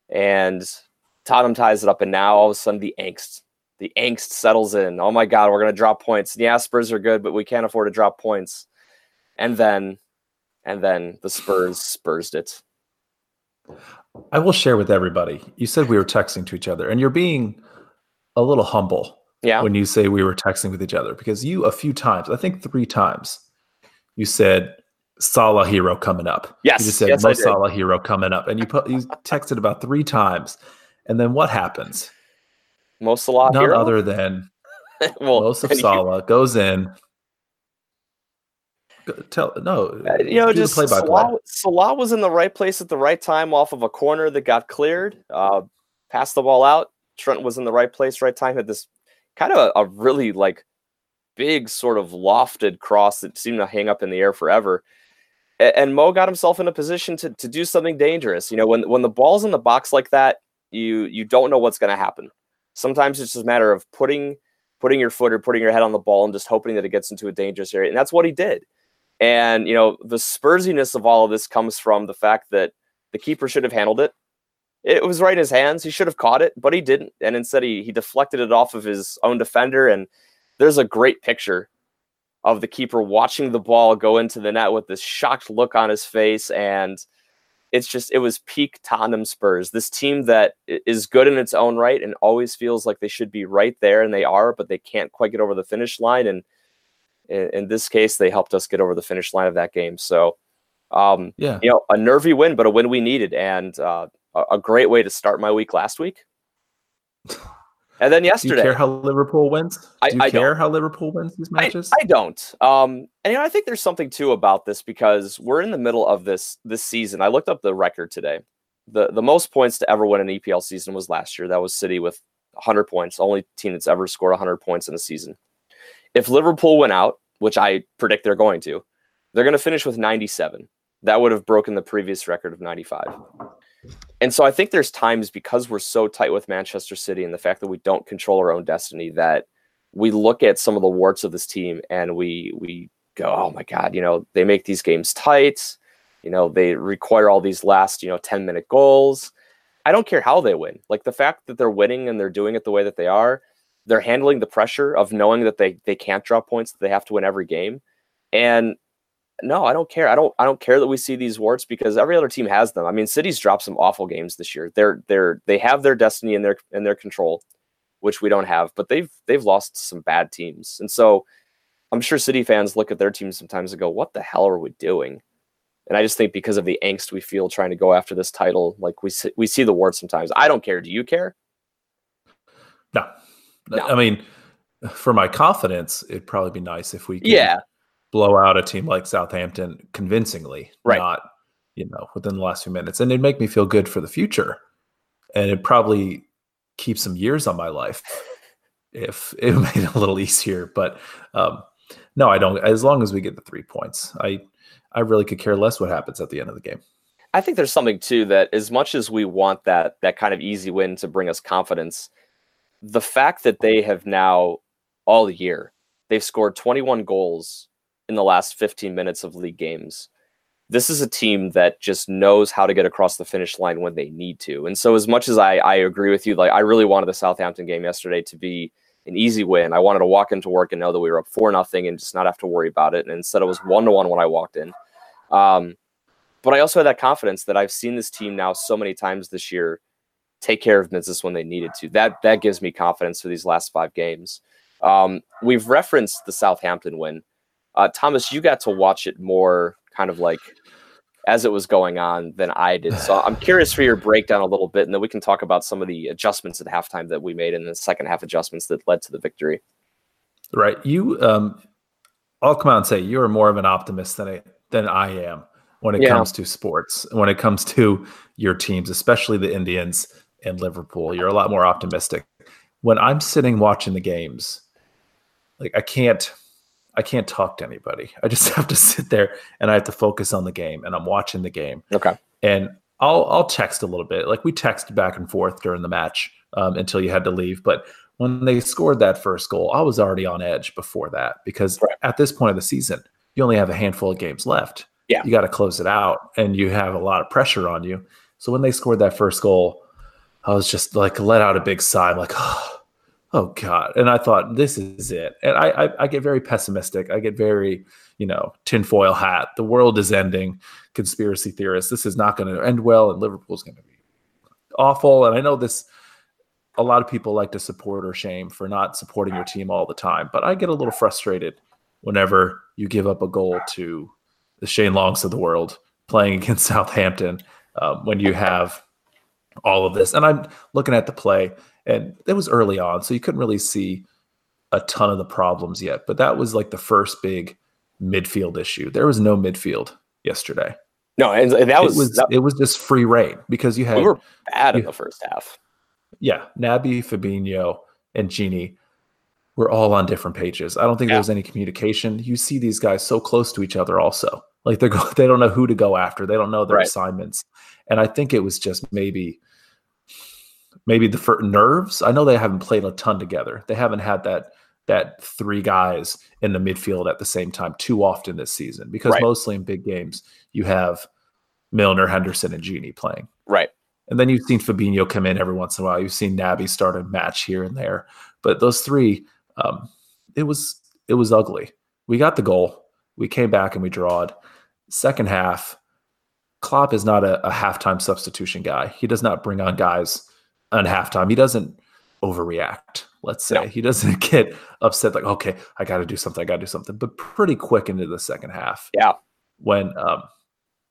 And Tottenham ties it up. And now all of a sudden, the angst the angst settles in. Oh my God, we're going to drop points. Yeah, Spurs are good, but we can't afford to drop points. And then, and then the Spurs Spursed it. I will share with everybody. You said we were texting to each other, and you're being a little humble. Yeah. When you say we were texting with each other, because you a few times, I think three times, you said Salah hero coming up. Yes. You just said yes, Mo Salah hero coming up, and you put you texted about three times, and then what happens? Mo Salah None hero? other than well, Mo Salah you... goes in. Tell no, uh, you know, just play by Salah, Salah was in the right place at the right time off of a corner that got cleared. Uh, passed the ball out. Trent was in the right place, right time. Had this kind of a, a really like big sort of lofted cross that seemed to hang up in the air forever. And, and Mo got himself in a position to to do something dangerous. You know, when when the ball's in the box like that, you you don't know what's going to happen. Sometimes it's just a matter of putting putting your foot or putting your head on the ball and just hoping that it gets into a dangerous area. And that's what he did. And you know, the spursiness of all of this comes from the fact that the keeper should have handled it. It was right in his hands. He should have caught it, but he didn't. And instead he he deflected it off of his own defender. And there's a great picture of the keeper watching the ball go into the net with this shocked look on his face and it's just it was peak Tottenham Spurs. This team that is good in its own right and always feels like they should be right there, and they are, but they can't quite get over the finish line. And in, in this case, they helped us get over the finish line of that game. So, um, Yeah. you know, a nervy win, but a win we needed, and uh, a, a great way to start my week last week. And then yesterday, Do you care how Liverpool wins? Do I- you I don't. care how Liverpool wins these I, matches? I don't. Um, and you know, I think there's something too about this because we're in the middle of this this season. I looked up the record today. the The most points to ever win an EPL season was last year. That was City with 100 points. Only team that's ever scored 100 points in a season. If Liverpool went out, which I predict they're going to, they're going to finish with 97. That would have broken the previous record of 95. And so I think there's times because we're so tight with Manchester City and the fact that we don't control our own destiny that we look at some of the warts of this team and we we go, oh my god, you know, they make these games tight. You know, they require all these last, you know, 10 minute goals. I don't care how they win. Like the fact that they're winning and they're doing it the way that they are, they're handling the pressure of knowing that they they can't drop points, that they have to win every game. And no, I don't care. I don't I don't care that we see these warts because every other team has them. I mean, City's dropped some awful games this year. They're they're they have their destiny in their in their control, which we don't have, but they've they've lost some bad teams. And so I'm sure City fans look at their team sometimes and go, "What the hell are we doing?" And I just think because of the angst we feel trying to go after this title, like we see, we see the warts sometimes. I don't care. Do you care? no. No. I mean, for my confidence, it'd probably be nice if we could Yeah, blow out a team like Southampton convincingly, Right. not you know within the last few minutes, and it'd make me feel good for the future, and it probably keep some years on my life if it made it a little easier. But um, no, I don't. As long as we get the three points, I I really could care less what happens at the end of the game. I think there's something too that as much as we want that that kind of easy win to bring us confidence, the fact that they have now all year they've scored 21 goals in the last 15 minutes of league games. This is a team that just knows how to get across the finish line when they need to. And so as much as I, I agree with you, like I really wanted the Southampton game yesterday to be an easy win. I wanted to walk into work and know that we were up four nothing and just not have to worry about it. And instead it was one to one when I walked in. Um, but I also had that confidence that I've seen this team now so many times this year take care of business when they needed to. That that gives me confidence for these last five games. Um, we've referenced the Southampton win. Uh, Thomas, you got to watch it more kind of like as it was going on than I did. So I'm curious for your breakdown a little bit, and then we can talk about some of the adjustments at halftime that we made and the second half adjustments that led to the victory. Right. You um I'll come out and say you are more of an optimist than I than I am when it Yeah. comes to sports. When it comes to your teams, especially the Indians and Liverpool, you're a lot more optimistic. When I'm sitting watching the games, like I can't I can't talk to anybody. I just have to sit there and I have to focus on the game and I'm watching the game Okay. and I'll I'll text a little bit. Like we texted back and forth during the match um, until you had to leave. But when they scored that first goal, I was already on edge before that because Right. at this point of the season, you only have a handful of games left. Yeah. you got to close it out, and you have a lot of pressure on you. So when they scored that first goal, I was just like let out a big sigh, I'm like oh, oh god. And I thought this is it. And I, I I get very pessimistic. I get very you know tinfoil hat. The world is ending conspiracy theorists. This is not going to end well, and Liverpool's going to be awful. And I know this. A lot of people like to support or shame for not supporting your team all the time, but I get a little frustrated whenever you give up a goal to the Shane Longs of the world playing against Southampton um, when you have all of this. And I'm looking at the play, and it was early on, so you couldn't really see a ton of the problems yet. But that was like the first big midfield issue. There was no midfield yesterday No, and that was, it was that, it was just free reign because you had we were bad in the first half. yeah Naby, Fabinho, and Gini were all on different pages. I don't think Yeah. there was any communication. You see these guys so close to each other, also like they're go- they don't know who to go after. They don't know their Right. assignments, and I think it was just maybe maybe the fir- nerves. I know they haven't played a ton together. They haven't had that that three guys in the midfield at the same time too often this season because Right. mostly in big games you have Milner, Henderson, and Gini playing. Right. And then you've seen Fabinho come in every once in a while. You've seen Naby start a match here and there. But those three, um, it was it was ugly. We got the goal. We came back and we drawed. Second half, Klopp is not a, a halftime substitution guy. He does not bring on guys on halftime. He doesn't overreact. Let's say No. he doesn't get upset like, okay, I got to do something. I got to do something. But pretty quick into the second half, Yeah. when um,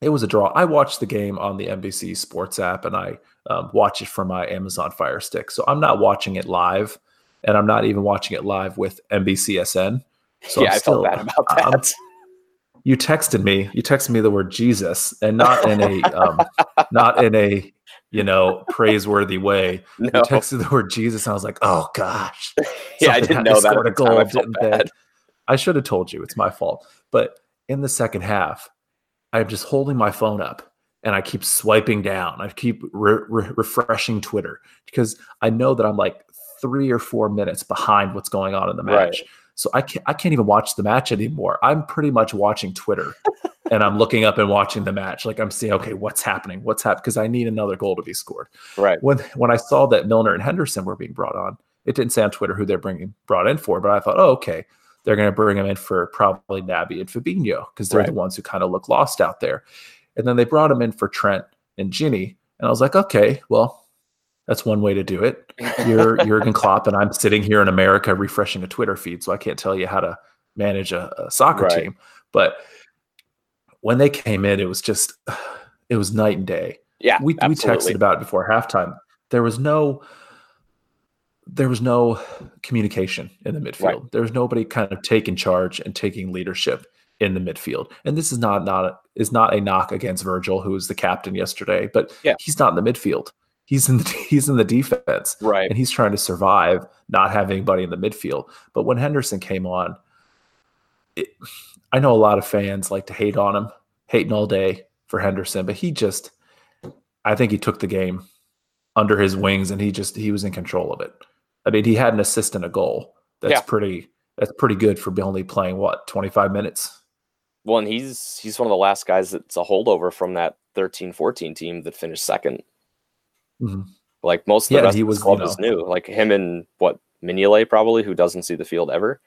it was a draw. I watched the game on the NBC Sports app, and I um, watch it from my Amazon Fire Stick. So I'm not watching it live, and I'm not even watching it live with NBCSN. So yeah, I'm I still- felt bad about I'm- that. you texted me you texted me the word jesus and not in a um, not in a you know praiseworthy way no. you texted the word jesus and i was like oh gosh yeah, I didn't know that. the. I didn't bad. i should have told you it's my fault but in the second half i'm just holding my phone up and i keep swiping down i keep re- re- refreshing twitter because i know that i'm like three or four minutes behind what's going on in the Right. match so I can't, I can't even watch the match anymore. I'm pretty much watching Twitter and I'm looking up and watching the match. Like I'm seeing, okay, what's happening? What's happening? Because I need another goal to be scored. Right. When when I saw that Milner and Henderson were being brought on, it didn't say on Twitter who they're bringing brought in for, but I thought, oh, okay, they're going to bring them in for probably Naby and Fabinho because they're Right. the ones who kind of look lost out there. And then they brought him in for Trent and Gini, and I was like, okay, well, that's one way to do it. You're Jurgen Klopp, and I'm sitting here in America refreshing a Twitter feed, so I can't tell you how to manage a, a soccer Right. team. But when they came in, it was just it was night and day. yeah, We we texted about it before halftime. There was no there was no communication in the midfield. Right. There was nobody kind of taking charge and taking leadership in the midfield. And this is not not a, is not a knock against Virgil, who was the captain yesterday, but Yeah. he's not in the midfield. He's in the he's in the defense Right. and he's trying to survive not having anybody in the midfield. But when Henderson came on, it, I know a lot of fans like to hate on him, hating all day for Henderson, but he just, I think he took the game under his wings and he just he was in control of it. I mean, he had an assist and a goal. That's Yeah. pretty. That's pretty good for only playing what twenty five minutes. Well, and he's he's one of the last guys that's a holdover from that 13-14 team that finished second. Mhm. Like most of the Yeah, rest he of was, the club you is new. Like him and what Mignolet probably, who doesn't see the field ever.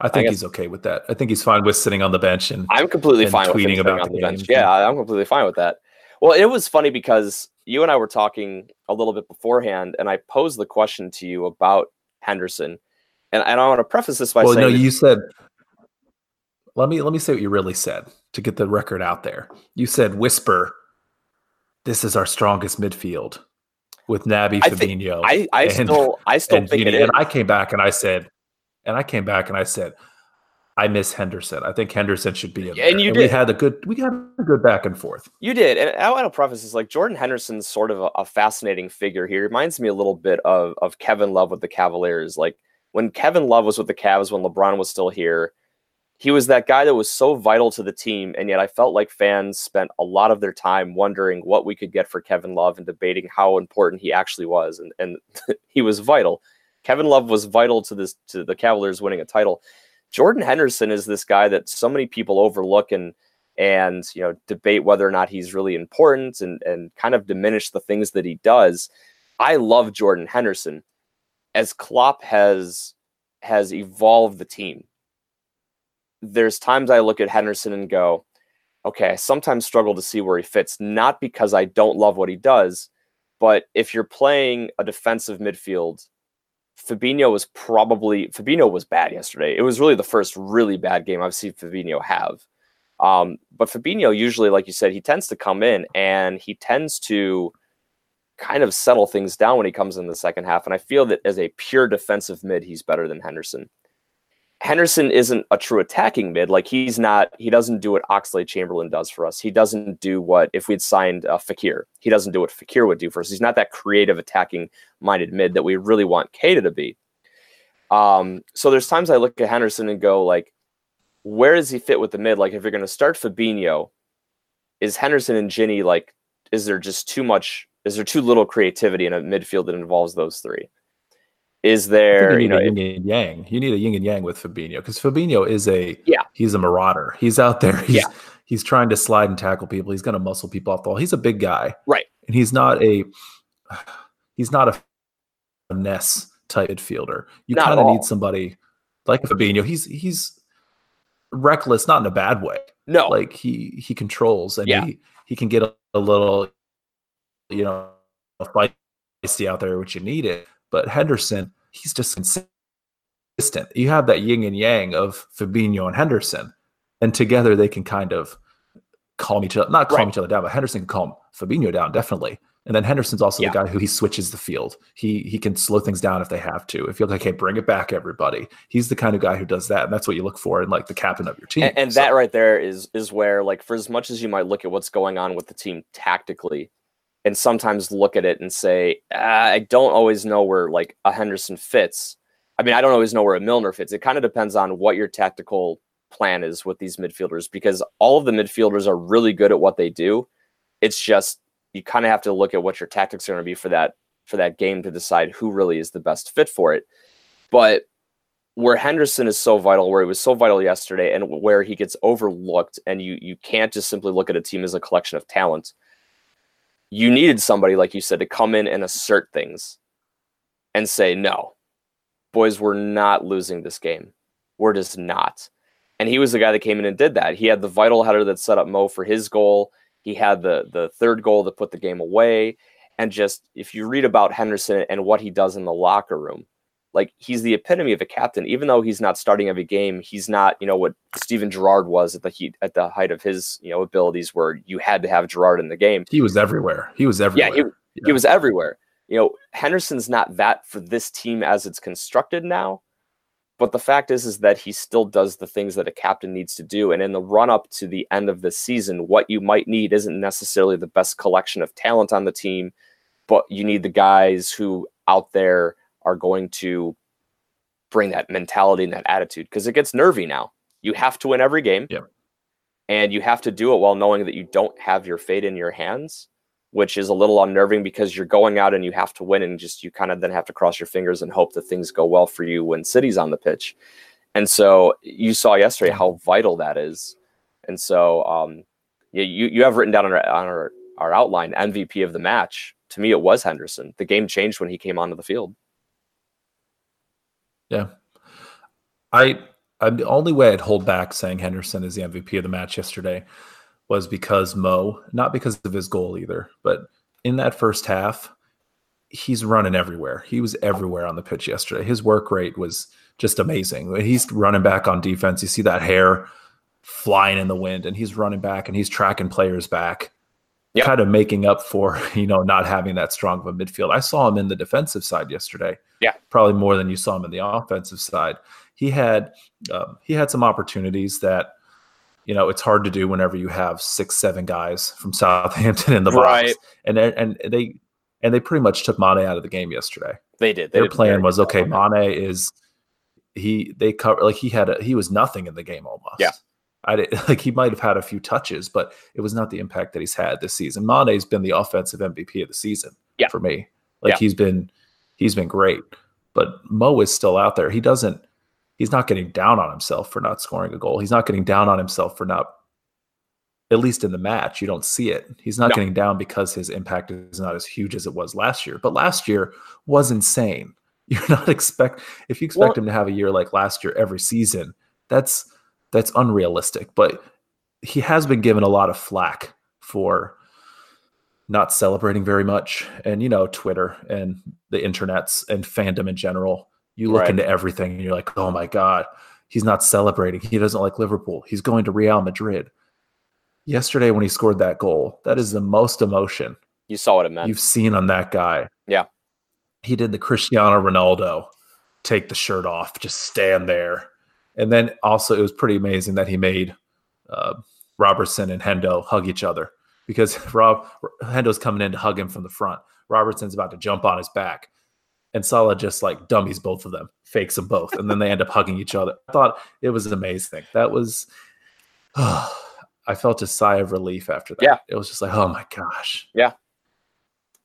I think guess- he's okay with that. I think he's fine with sitting on the bench and I'm completely and fine tweeting about on the the bench. Yeah, I'm completely fine with that. Well, it was funny because you and I were talking a little bit beforehand, and I posed the question to you about Henderson, and, and I want to preface this by well, saying, no, you said. Let me let me say what you really said to get the record out there. You said whisper. This is our strongest midfield with Naby I think- Fabinho. I, I and- still, I still and think it Gini. is. And I came back and I said, and I came back and I said, I miss Henderson. I think Henderson should be in Yeah, and you we did. had a good we had a good back and forth. You did, and I want to preface this like Jordan Henderson's sort of a, a fascinating figure. He reminds me a little bit of of Kevin Love with the Cavaliers. Like when Kevin Love was with the Cavs when LeBron was still here, he was that guy that was so vital to the team, and yet I felt like fans spent a lot of their time wondering what we could get for Kevin Love and debating how important he actually was, and and he was vital. Kevin Love was vital to this to the Cavaliers winning a title. Jordan Henderson is this guy that so many people overlook and and you know debate whether or not he's really important and and kind of diminish the things that he does. I love Jordan Henderson as Klopp has has evolved the team. There's times I look at Henderson and go, okay, I sometimes struggle to see where he fits, not because I don't love what he does, but if you're playing a defensive midfield, Fabinho was probably Fabinho was bad yesterday. It was really the first really bad game I've seen Fabinho have. Um, but Fabinho usually, like you said, he tends to come in and he tends to kind of settle things down when he comes in the second half. And I feel that as a pure defensive mid, he's better than Henderson. Henderson isn't a true attacking mid. Like he's not, he doesn't do what Oxlade Chamberlain does for us. He doesn't do what, if we'd signed uh, Fekir, he doesn't do what Fekir would do for us. He's not that creative attacking minded mid that we really want Keita to be. Um, so there's times I look at Henderson and go like, where does he fit with the mid? Like if you're going to start Fabinho, is Henderson and Gini like, is there just too much, is there too little creativity in a midfield that involves those three? Is there, you you need know, a yin and yang. You need a yin and yang with Fabinho because Fabinho is a Yeah. He's a marauder. He's out there. He's Yeah. he's trying to slide and tackle people. He's going to muscle people off the wall. He's a big guy, Right. And he's not a he's not a finesse type midfielder. You kind of need somebody like Fabinho. He's he's reckless, not in a bad way. No, Like he he controls and Yeah. he he can get a, a little, you know, feisty out there, which you need it. But Henderson, he's just consistent. You have that yin and yang of Fabinho and Henderson, and together they can kind of calm each other, not calm Right. each other down, but Henderson can calm Fabinho down definitely. And then Henderson's also Yeah. the guy who he switches the field. He he can slow things down if they have to. If you're like, hey, bring it back, everybody. He's the kind of guy who does that, and that's what you look for in like the captain of your team. and, and So- that right there is is where like for as much as you might look at what's going on with the team tactically and sometimes look at it and say ah, i don't always know where like a henderson fits. I mean i don't always know where a milner fits. It kind of depends on what your tactical plan is with these midfielders because all of the midfielders are really good at what they do. It's just you kind of have to look at what your tactics are going to be for that for that game to decide who really is the best fit for it. But where Henderson is so vital, where he was so vital yesterday, and where he gets overlooked, and you you can't just simply look at a team as a collection of talent. You needed somebody, like you said, to come in and assert things and say, no, boys, we're not losing this game. We're just not. And he was the guy that came in and did that. He had the vital header that set up Mo for his goal. He had the the third goal that put the game away. And just if you read about Henderson and what he does in the locker room, like he's the epitome of a captain. Even though he's not starting every game, he's not, you know, what Steven Gerrard was at the heat at the height of his, you know, abilities, where you had to have Gerrard in the game. he was everywhere. He was everywhere. Yeah, he, he was everywhere. You know, Henderson's not that for this team as it's constructed now. But the fact is, is that he still does the things that a captain needs to do. And in the run up to the end of the season, what you might need isn't necessarily the best collection of talent on the team, but you need the guys who out there are going to bring that mentality and that attitude because it gets nervy now. You have to win every game. Yep. And you have to do it while knowing that you don't have your fate in your hands which is a little unnerving because you're going out and you have to win and just you kind of then have to cross your fingers and hope that things go well for you when City's on the pitch. And so you saw yesterday how vital that is. And so um, yeah, you you have written down on our, on our our outline MVP of the match. To me, it was Henderson. The game changed when he came onto the field. Yeah. I, I the only way I'd hold back saying Henderson is the MVP of the match yesterday was because Mo, not because of his goal either, but in that first half, he's running everywhere. He was everywhere on the pitch yesterday. His work rate was just amazing. He's running back on defense. You see that hair flying in the wind, and he's running back and he's tracking players back, Yep. kind of making up for you know not having that strong of a midfield. I saw him in the defensive side yesterday. Yeah. probably more than you saw him in the offensive side. He had um, he had some opportunities that you know it's hard to do whenever you have six seven guys from Southampton in the box, Right. and they- and they and they pretty much took Mane out of the game yesterday They did. They their did plan was okay. job on that. Mane is he they cover like he had a he was nothing in the game almost. Yeah. I did, like he might have had a few touches, but it was not the impact that he's had this season. Mane's been the offensive MVP of the season. Yeah. for me, like Yeah. he's been he's been great. But Mo is still out there. He doesn't. He's not getting down on himself for not scoring a goal. He's not getting down on himself for not. At least in the match, you don't see it. He's not No. getting down because his impact is not as huge as it was last year. But last year was insane. You're not expect if you expect Well- him to have a year like last year every season. That's that's unrealistic. But he has been given a lot of flack for not celebrating very much, and you know Twitter and the internets and fandom in general. You look Right. into everything and you're like, oh my god, he's not celebrating. He doesn't like Liverpool. He's going to Real Madrid. Yesterday when he scored that goal, that is the most emotion You saw what it meant. you've seen on that guy. Yeah. He did the Cristiano Ronaldo take the shirt off, just stand there. And then also, it was pretty amazing that he made uh, Robertson and Hendo hug each other because Rob Hendo's coming in to hug him from the front. Robertson's about to jump on his back. And Salah just like dummies both of them, fakes them both, and then they end up hugging each other. I thought it was amazing. That was, I felt a sigh of relief after that. Yeah. It was just like, oh my gosh. Yeah.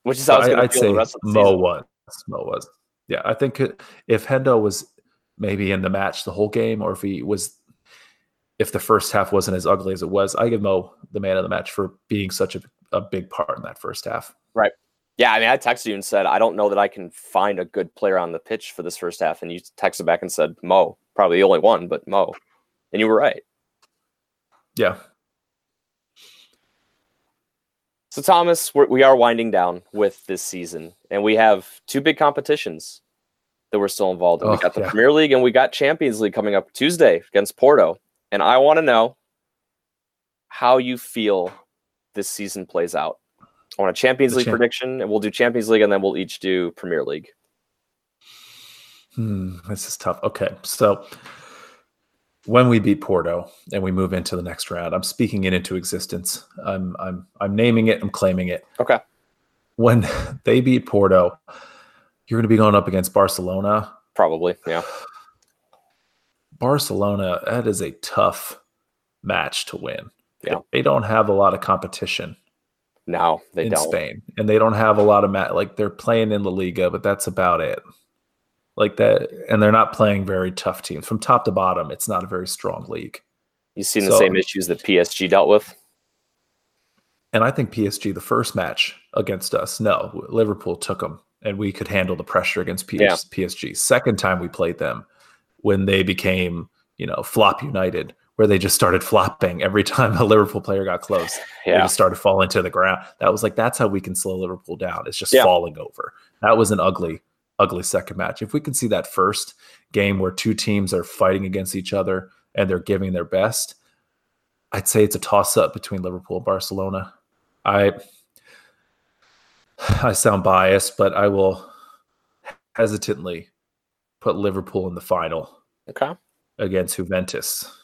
Which is how it's I, going to I'd feel say the rest of the Mo was. Mo was. Yeah, I think if Hendo was maybe in the match the whole game, or if he was, if the first half wasn't as ugly as it was, I give Mo the man of the match for being such a, a big part in that first half. Right. Yeah, I mean, I texted you and said, I don't know that I can find a good player on the pitch for this first half. And you texted back and said, Mo, probably the only one, but Mo. And you were right. Yeah. So Thomas, we're, we are winding down with this season, and we have two big competitions that we're still involved in. we Oh, got the yeah. Premier League and we got Champions League coming up Tuesday against Porto. And I want to know how you feel this season plays out. I want a Champions The League champ- prediction, and we'll do Champions League, and then we'll each do Premier League. Hmm, this is tough. Okay, so when we beat Porto and we move into the next round, I'm speaking it into existence. I'm I'm I'm naming it. I'm claiming it. Okay. When they beat Porto, you're going to be going up against Barcelona. Probably, yeah. Barcelona, that is a tough match to win. Yeah. They don't have a lot of competition No, they in don't. In Spain, and they don't have a lot of mat. Like they're playing in La Liga, but that's about it. Like that, and they're not playing very tough teams from top to bottom. It's not a very strong league, You've seen the same issues that PSG dealt with. and I think PSG the first match against us, no, Liverpool took them, and we could handle the pressure against PS- Yeah. PSG. Second time we played them, when they became you know flop United, where they just started flopping every time a Liverpool player got close. they just started falling to the ground. That was like that's how we can slow Liverpool down. It's just Yeah. falling over. That was an ugly, ugly second match. If we can see that first game where two teams are fighting against each other and they're giving their best, I'd say it's a toss up between Liverpool and Barcelona. I I sound biased, but I will hesitantly put Liverpool in the final okay. against Juventus.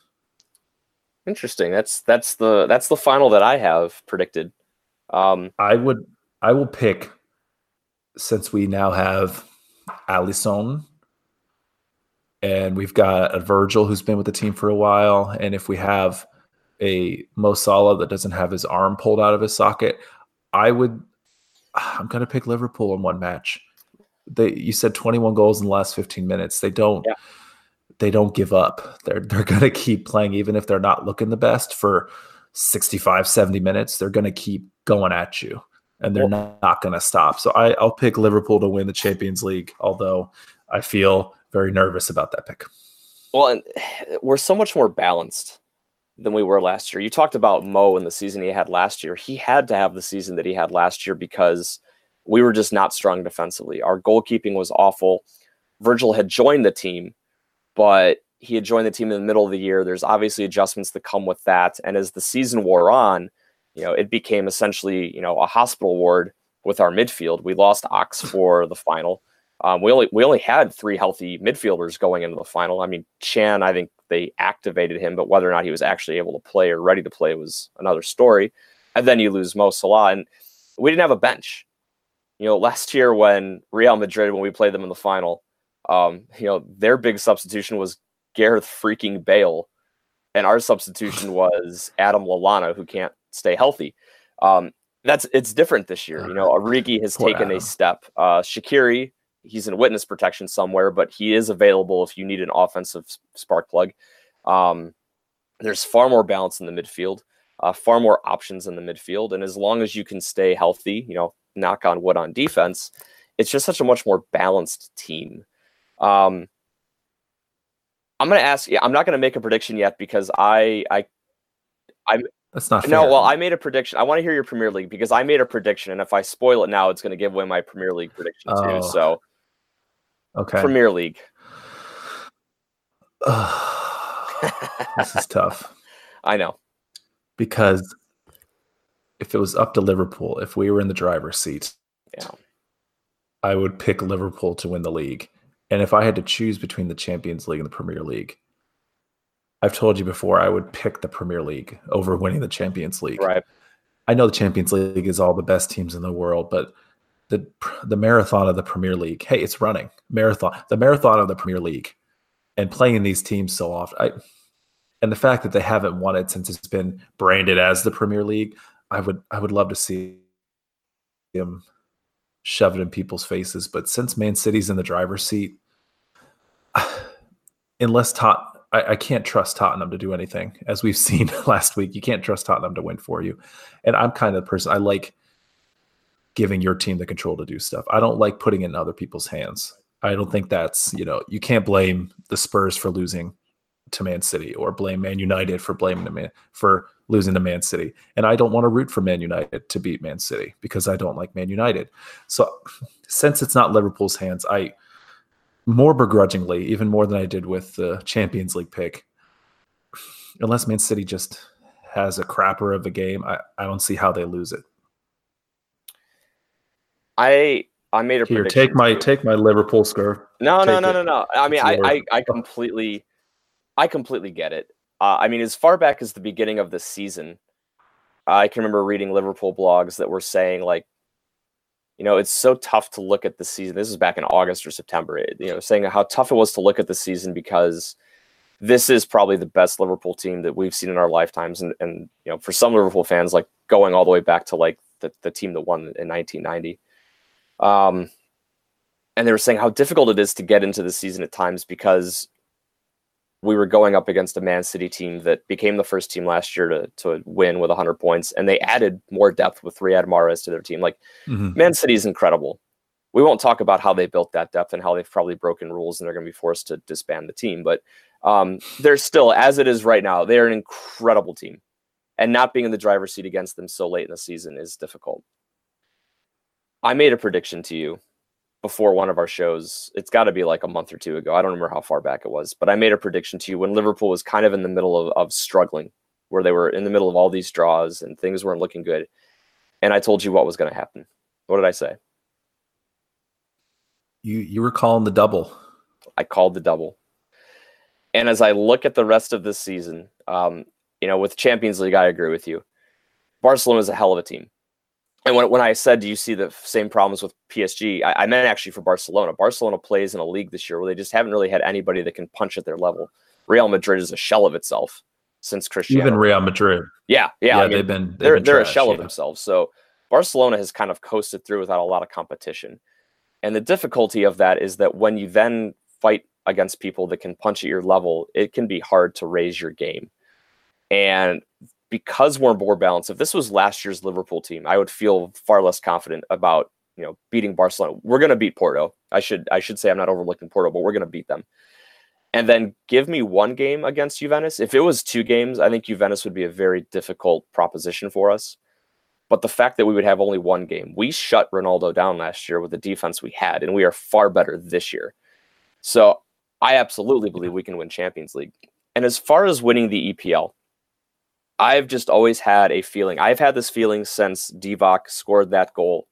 Interesting. That's that's the that's the final that I have predicted. Um, I would I will pick since we now have Alisson and we've got a Virgil who's been with the team for a while, and if we have a Mo Salah that doesn't have his arm pulled out of his socket, I would Ah, I'm gonna pick Liverpool in one match. They you said 21 goals in the last 15 minutes. They don't Yeah. they don't give up. They're they're gonna keep playing even if they're not looking the best for 65, 70 minutes. They're gonna keep going at you and they're not, not going to stop. So I, I'll pick Liverpool to win the Champions League, although I feel very nervous about that pick. well, and we're so much more balanced than we were last year. You talked about Mo and the season he had last year. He had to have the season that he had last year because we were just not strong defensively. Our goalkeeping was awful. Virgil had joined the team, but he had joined the team in the middle of the year. There's obviously adjustments that come with that. And as the season wore on, you know, it became essentially, you know, a hospital ward with our midfield. We lost Ox for the final. Um, we only we only had three healthy midfielders going into the final. I mean, Can, I think they activated him, but whether or not he was actually able to play or ready to play was another story. And then you lose Mo Salah, and we didn't have a bench. You know, last year when Real Madrid, when we played them in the final, um, you know, their big substitution was Gareth freaking Bale, and our substitution was Adam Lallana, who can't stay healthy. Um, that's it's different this year. You know, Origi has Poor taken a step. Uh, Shaqiri, he's in witness protection somewhere, but he is available if you need an offensive spark plug. Um, there's far more balance in the midfield, uh, far more options in the midfield, and as long as you can stay healthy, you know, knock on wood on defense, it's just such a much more balanced team. Um, I'm gonna ask. Yeah, I'm not gonna make a prediction yet because I I I'm. That's not no, well, I made a prediction. I want to hear your Premier League because I made a prediction, and if I spoil it now, it's going to give away my Premier League prediction Oh, too. So, okay. Premier League. this is tough I know. because if it was up to Liverpool, if we were in the driver's seat, Yeah. I would pick Liverpool to win the league. And if I had to choose between the Champions League and the Premier League, I've told you before I would pick the Premier League over winning the Champions League. Right. I know the Champions League is all the best teams in the world, but the the marathon of the Premier League, hey, it's running marathon. The marathon of the Premier League, and playing these teams so often, I, and the fact that they haven't won it since it's been branded as the Premier League, I would I would love to see them shove it in people's faces. But since Man City's in the driver's seat, unless Tot, I, I can't trust Tottenham to do anything. As we've seen last week, you can't trust Tottenham to win for you. And I'm kind of the person I like giving your team the control to do stuff. I don't like putting it in other people's hands. I don't think that's, you know, you can't blame the Spurs for losing to Man City or blame Man United for blaming the Man for losing to Man City. And I don't want to root for Man United to beat Man City because I don't like Man United. So since it's not Liverpool's hands, I more begrudgingly, even more than I did with the Champions League pick, unless Man City just has a crapper of a game, I, I don't see how they lose it. I I made a Here, prediction. take my take my Liverpool scarf. No, no, Take no, no, no. I mean, I. I, I completely, I completely get it. Uh, I mean, as far back as the beginning of the season, I can remember reading Liverpool blogs that were saying like, you know, it's so tough to look at the season. This is back in August or September. You know, saying how tough it was to look at the season because this is probably the best Liverpool team that we've seen in our lifetimes, and and you know, for some Liverpool fans, like going all the way back to like the the team that won in 1990. Um, and they were saying how difficult it is to get into the season at times because we were going up against a Man City team that became the first team last year to to win with 100 points, and they added more depth with Riyad Mahrez to their team. Like Mhm. Man City is incredible. We won't talk about how they built that depth and how they've probably broken rules and they're going to be forced to disband the team, but um, they're still, as it is right now, they're an incredible team, and not being in the driver's seat against them so late in the season is difficult. I made a prediction to you before one of our shows. It's got to be like a month or two ago. I don't remember how far back it was, but I made a prediction to you when Liverpool was kind of in the middle of, of struggling, where they were in the middle of all these draws and things weren't looking good. And I told you what was going to happen. What did I say? You you were calling the double. I called the double. And as I look at the rest of this season, um, you know, with Champions League, I agree with you. Barcelona is a hell of a team. And when, when I said, do you see the same problems with PSG? I, I meant actually for Barcelona. Barcelona plays in a league this year where they just haven't really had anybody that can punch at their level. Real Madrid is a shell of itself since Cristiano. Even Real Madrid. yeah, yeah. Yeah, I mean, they've been they've they're been they're a trash, shell of themselves. So Barcelona has kind of coasted through without a lot of competition. And the difficulty of that is that when you then fight against people that can punch at your level, it can be hard to raise your game. And because we're more balanced, if this was last year's Liverpool team, I would feel far less confident about you know beating Barcelona. We're going to beat Porto. I should I should say I'm not overlooking Porto, but we're going to beat them. And then give me one game against Juventus. If it was two games, I think Juventus would be a very difficult proposition for us. But the fact that we would have only one game, we shut Ronaldo down last year with the defense we had, and we are far better this year. So I absolutely believe we can win Champions League. And as far as winning the EPL, I've just always had a feeling. I've had this feeling since Divock scored that goal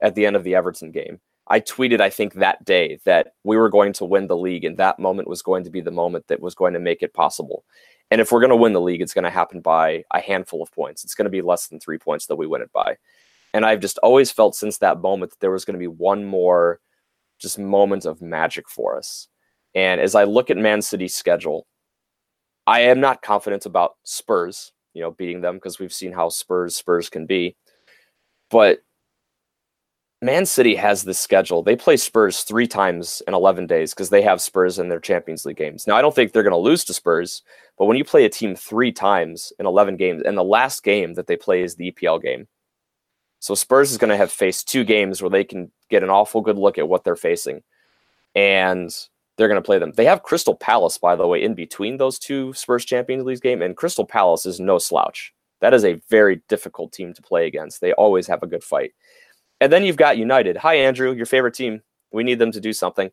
at the end of the Everton game. I tweeted, I think, that day that we were going to win the league, and that moment was going to be the moment that was going to make it possible. And if we're going to win the league, it's going to happen by a handful of points. It's going to be less than three points that we win it by. And I've just always felt since that moment that there was going to be one more just moment of magic for us. And as I look at Man City's schedule, I am not confident about Spurs, you know, beating them because we've seen how Spurs Spurs can be. But Man City has this schedule. They play Spurs three times in 11 days because they have Spurs in their Champions League games. Now, I don't think they're going to lose to Spurs, but when you play a team three times in 11 games, and the last game that they play is the EPL game. So Spurs is going to have faced two games where they can get an awful good look at what they're facing. And they're going to play them. They have Crystal Palace, by the way, in between those two Spurs Champions League game, and Crystal Palace is no slouch. That is a very difficult team to play against. They always have a good fight. And then you've got United. Hi, Andrew, your favorite team. We need them to do something.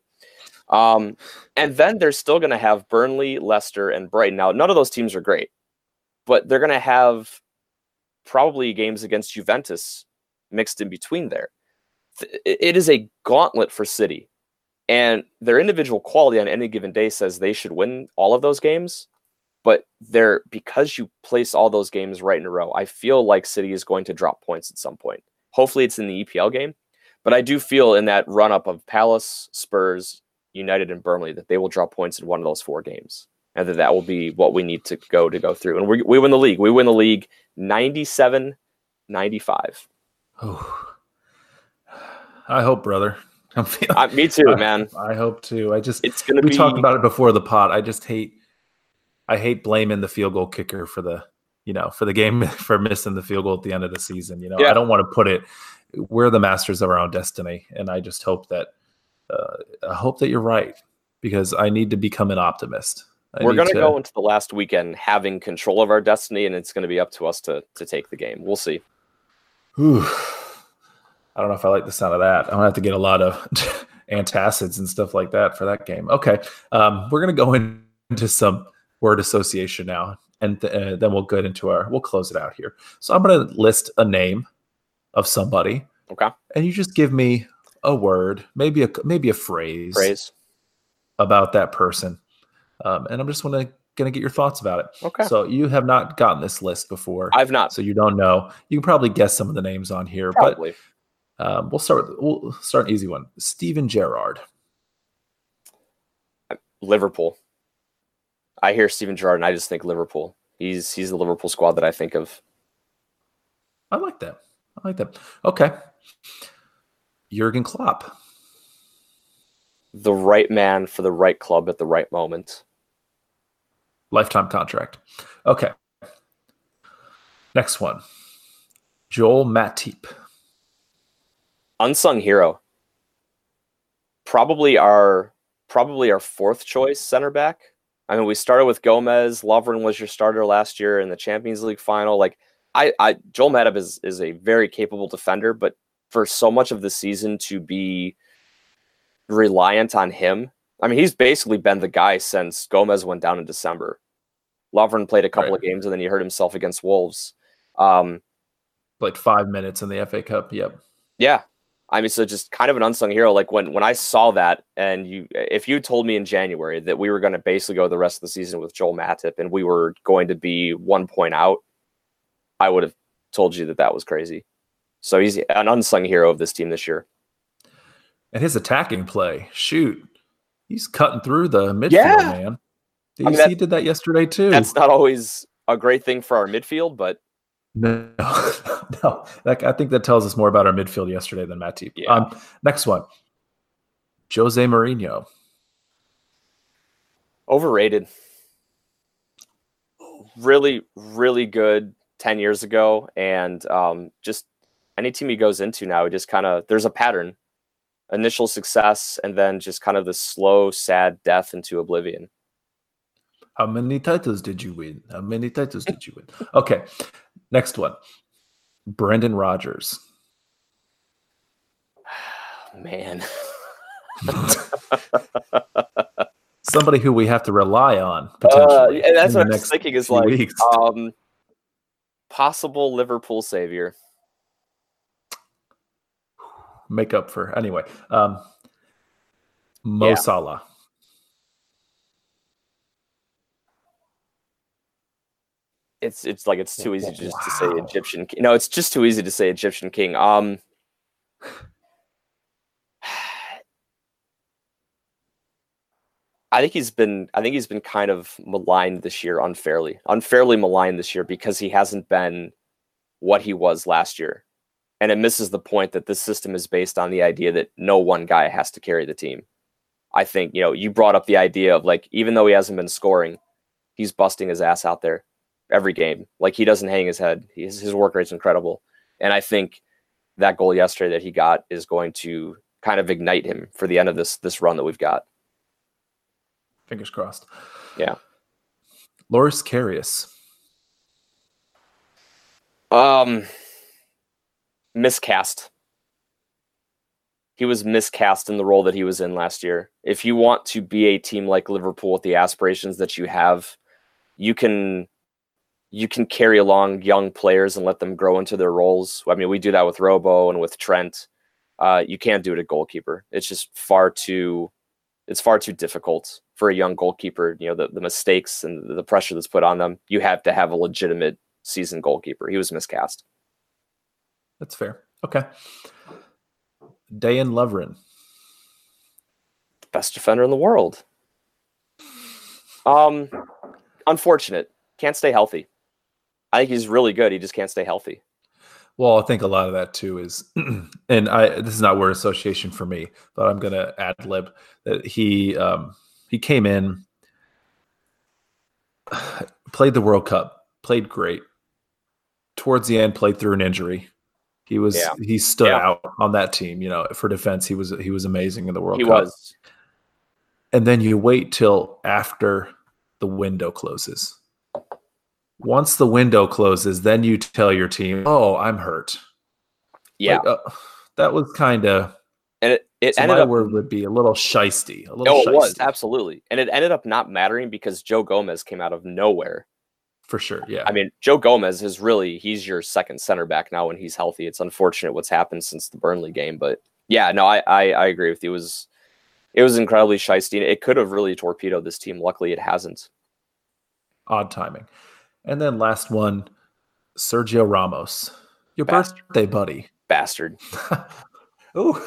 Um, and then they're still going to have Burnley, Leicester, and Brighton. Now, none of those teams are great, but they're going to have probably games against Juventus mixed in between there. It is a gauntlet for City, and their individual quality on any given day says they should win all of those games. But they're because you place all those games right in a row, I feel like City is going to drop points at some point. Hopefully, it's in the EPL game, but I do feel in that run up of Palace, Spurs, United, and Burnley that they will drop points in one of those four games, and that that will be what we need to go to go through. And we, we win the league. We win the league 97 95. Oh, I hope, brother. Uh, me too, man. I hope too. I just It's going to we be. talked about it before the pot. I just hate I hate blaming the field goal kicker for the you know for the game for missing the field goal at the end of the season. You know, Yeah. I don't want to put it. We're the masters of our own destiny, and I just hope that uh, I hope that you're right because I need to become an optimist. I We're going to to- go into the last weekend having control of our destiny, and it's going to be up to us to to take the game. We'll see. Whew. I don't know if I like the sound of that. I'm gonna have to get a lot of antacids and stuff like that for that game. Okay, um, we're gonna go in- into some word association now, and th- uh, then we'll get into our. We'll close it out here. So I'm gonna list a name of somebody, Okay. and you just give me a word, maybe a maybe a phrase, Praise. about that person, um, and I'm just wanna gonna get your thoughts about it. Okay. So you have not gotten this list before, I've not. so you don't know. You can probably guess some of the names on here, but Probably. Um, we'll start with we'll start an easy one. Steven Gerrard. Liverpool. I hear Steven Gerrard and I just think Liverpool. He's he's the Liverpool squad that I think of. I like that. I like that. Okay. Jurgen Klopp. The right man for the right club at the right moment. Lifetime contract. Okay. Next one. Joel Matip. Unsung hero. Probably our probably our fourth choice center back. I mean, we started with Gomez. Lovren was your starter last year in the Champions League final. Like I, I Joel Matip is is a very capable defender, but for so much of the season to be reliant on him, I mean, he's basically been the guy since Gomez went down in December. Lovren played a couple Right. of games and then he hurt himself against Wolves. Um, Like five minutes in the FA Cup. Yep. yeah. I mean, so just kind of an unsung hero. Like when when I saw that, and you, if you told me in January that we were going to basically go the rest of the season with Joel Matip and we were going to be one point out, I would have told you that that was crazy. So he's an unsung hero of this team this year. And his attacking play. Shoot. He's cutting through the midfield, Yeah. man. Did I you mean, see that- he did that yesterday too? That's not always a great thing for our midfield, but No, no. That, I think that tells us more about our midfield yesterday than Matip. Yeah. Um, next one. Jose Mourinho. overrated. Really, really good 10 years ago. And um, just any team he goes into now, he just kind of, there's a pattern initial success and then just kind of the slow, sad death into oblivion. How many titles did you win? How many titles did you win? Okay. Next one. Brendan Rodgers. Man. Somebody who we have to rely on Uh, potentially. and that's what I was next thinking is like weeks. um, possible Liverpool savior. make up for anyway. Um, Mo Yeah. Salah. It's it's like it's too easy just to say Egyptian. ki- No, it's just too easy to say Egyptian king. Um, I think he's been I think he's been kind of maligned this year unfairly. Unfairly maligned this year because he hasn't been what he was last year. And it misses the point that this system is based on the idea that no one guy has to carry the team. I think, you know, you brought up the idea of like even though he hasn't been scoring, he's busting his ass out there every game. Like he doesn't hang his head. His, his work rate's incredible. And I think that goal yesterday that he got is going to kind of ignite him for the end of this this run that we've got. Fingers crossed. Yeah. Loris Karius. Um miscast. He was miscast in the role that he was in last year. If you want to be a team like Liverpool with the aspirations that you have, you can you can carry along young players and let them grow into their roles. I mean, we do that with Robbo and with Trent. Uh, you can't do it at goalkeeper. It's just far too it's far too difficult for a young goalkeeper. You know, the, the mistakes and the pressure that's put on them. You have to have a legitimate season goalkeeper. He was miscast. That's fair. Okay. Dejan Lovren. Best defender in the world. Um, unfortunate. Can't stay healthy. I think he's really good. He just can't stay healthy. Well, I think a lot of that too is, and I this is not word association for me, but I'm gonna ad lib that he um, he came in, played the World Cup, played great. Towards the end, played through an injury. He was Yeah. he stood Yeah. out on that team. You know, for defense, he was he was amazing in the World he Cup. was. and then you wait till after the window closes. Once the window closes, then you tell your team, "Oh, I'm hurt." Yeah, Like, uh, that was kind of. and it, it So ended my up. word would be a little shisty. A little Oh, it was absolutely, and it ended up not mattering because Joe Gomez came out of nowhere. for sure. Yeah, I mean, Joe Gomez is really he's your second center back now when he's healthy. It's unfortunate what's happened since the Burnley game, but yeah, no, I I, I agree with you. It was it was incredibly shisty. It could have really torpedoed this team. Luckily, it hasn't. odd timing. And then last one, Sergio Ramos, your Bastard. birthday buddy. Bastard. Ooh,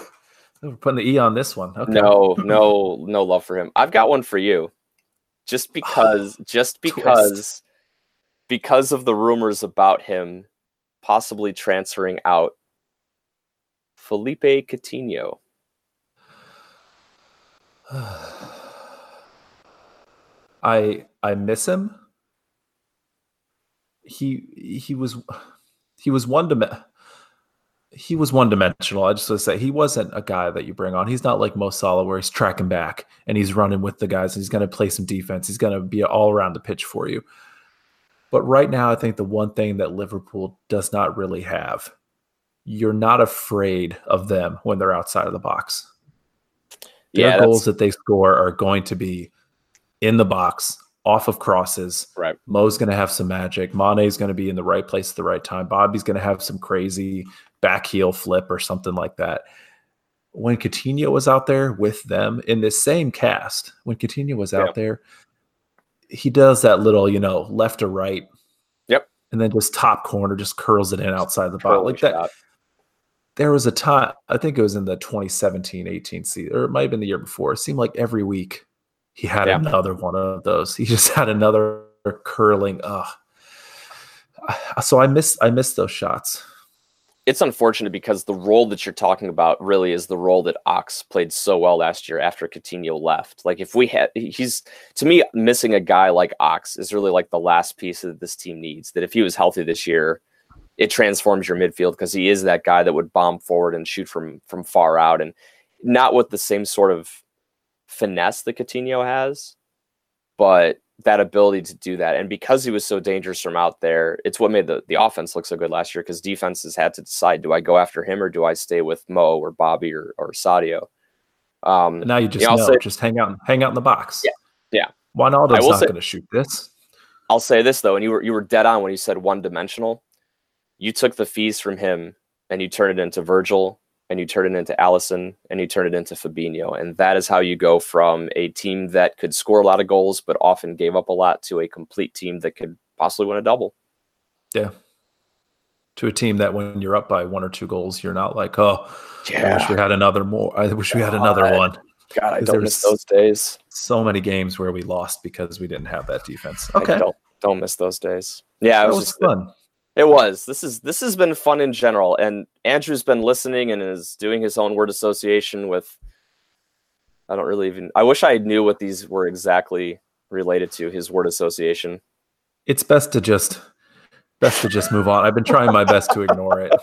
we're putting the E on this one. Okay. No, no, no love for him. I've got one for you. Just ah, because, just Twist. because, because of the rumors about him possibly transferring out. Philippe Coutinho. I I miss him. He he was he was one dim- he was one dimensional. I just want to say he wasn't a guy that you bring on. He's not like Mo Salah where he's tracking back and he's running with the guys. And he's going to play some defense. He's going to be all around the pitch for you. But right now, I think the one thing that Liverpool does not really have, you're not afraid of them when they're outside of the box. Their Yeah, goals that they score are going to be in the box, off of crosses. right. Mo's going to have some magic. Mane's going to be in the right place at the right time. Bobby's going to have some crazy back heel flip or something like that. When Coutinho was out there with them in this same cast, when Coutinho was out Yeah. there, he does that little, you know, left to right. Yep. And then just top corner, just curls it in outside the box. Like that. There was a time, I think it was in the 2017 18 season, or it might have been the year before. It seemed like every week he had Yeah. another one of those. He just had another curling. Ugh. So I miss I miss those shots. It's unfortunate because the role that you're talking about really is the role that Ox played so well last year after Coutinho left. Like if we had, he's to me missing a guy like Ox is really like the last piece that this team needs. That if he was healthy this year, it transforms your midfield because he is that guy that would bomb forward and shoot from from far out, and not with the same sort of finesse that Coutinho has, but that ability to do that. And because he was so dangerous from out there, it's what made the, the offense look so good last year because defenses had to decide do I go after him or do I stay with Mo or Bobby or, or Sadio? Um, now you just Yeah, I'll know, say- just hang out, hang out in the box. Yeah, yeah. Wijnaldum's not going to shoot this. I'll say this though, and you were you were dead on when you said one dimensional. You took the fees from him and you turned it into Virgil and you turn it into Alisson and you turn it into Fabinho. And that is how you go from a team that could score a lot of goals but often gave up a lot to a complete team that could possibly win a double. Yeah. To a team that when you're up by one or two goals, you're not like, oh, I wish we had another more. I wish we had another one. God, I don't miss those days. So many games where we lost because we didn't have that defense. I Okay. don't don't miss those days. Yeah, it was, was fun. It was. This is this has been fun in general, and Andrew's been listening and is doing his own word association with. I don't really even. I wish I knew what these were exactly related to. His word association. It's best to just best to just move on. I've been trying my best to ignore it.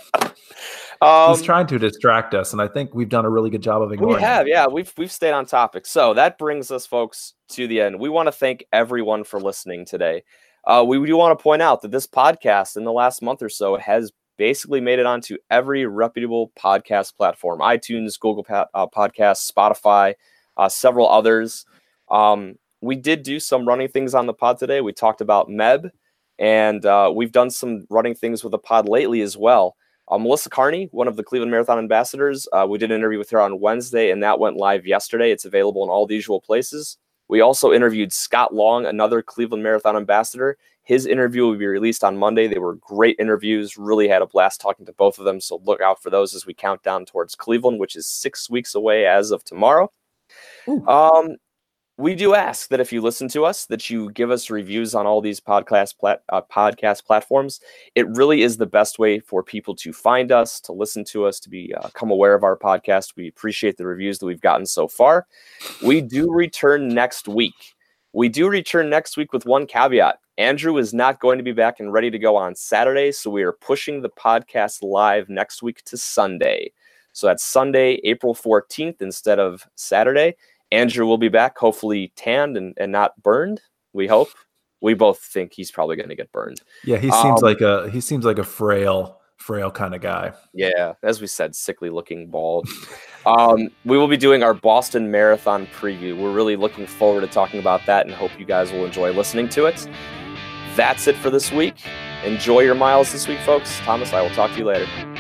Um, He's trying to distract us, and I think we've done a really good job of ignoring. we it. have, yeah, we've we've stayed on topic. So that brings us, folks, to the end. We want to thank everyone for listening today. Uh, we do want to point out that this podcast in the last month or so has basically made it onto every reputable podcast platform: iTunes, Google pa- uh, Podcasts, Spotify, uh, several others. Um, we did do some running things on the pod today. We talked about Meb, and uh, we've done some running things with the pod lately as well. Uh, Melissa Carney, one of the Cleveland Marathon ambassadors, uh, we did an interview with her on Wednesday, and that went live yesterday. It's available in all the usual places. We also interviewed Scott Long, another Cleveland Marathon ambassador. His interview will be released on Monday. They were great interviews. Really had a blast talking to both of them. So look out for those as we count down towards Cleveland, which is six weeks away as of tomorrow. Ooh. Um, we do ask that if you listen to us, that you give us reviews on all these podcast plat- uh, podcast platforms. It really is the best way for people to find us, to listen to us, to uh, become aware of our podcast. We appreciate the reviews that we've gotten so far. We do return next week. We do return next week with one caveat. Andrew is not going to be back and ready to go on Saturday, so we are pushing the podcast live next week to Sunday. So that's Sunday, April 14th instead of Saturday. Andrew will be back, hopefully tanned and, and not burned. We hope. We both think he's probably going to get burned. Yeah, he seems Um, like a he seems like a frail, frail kind of guy. Yeah, as we said, sickly looking bald. um, we will be doing our Boston Marathon preview. We're really looking forward to talking about that and hope you guys will enjoy listening to it. That's it for this week. Enjoy your miles this week, folks. Thomas, I will talk to you later.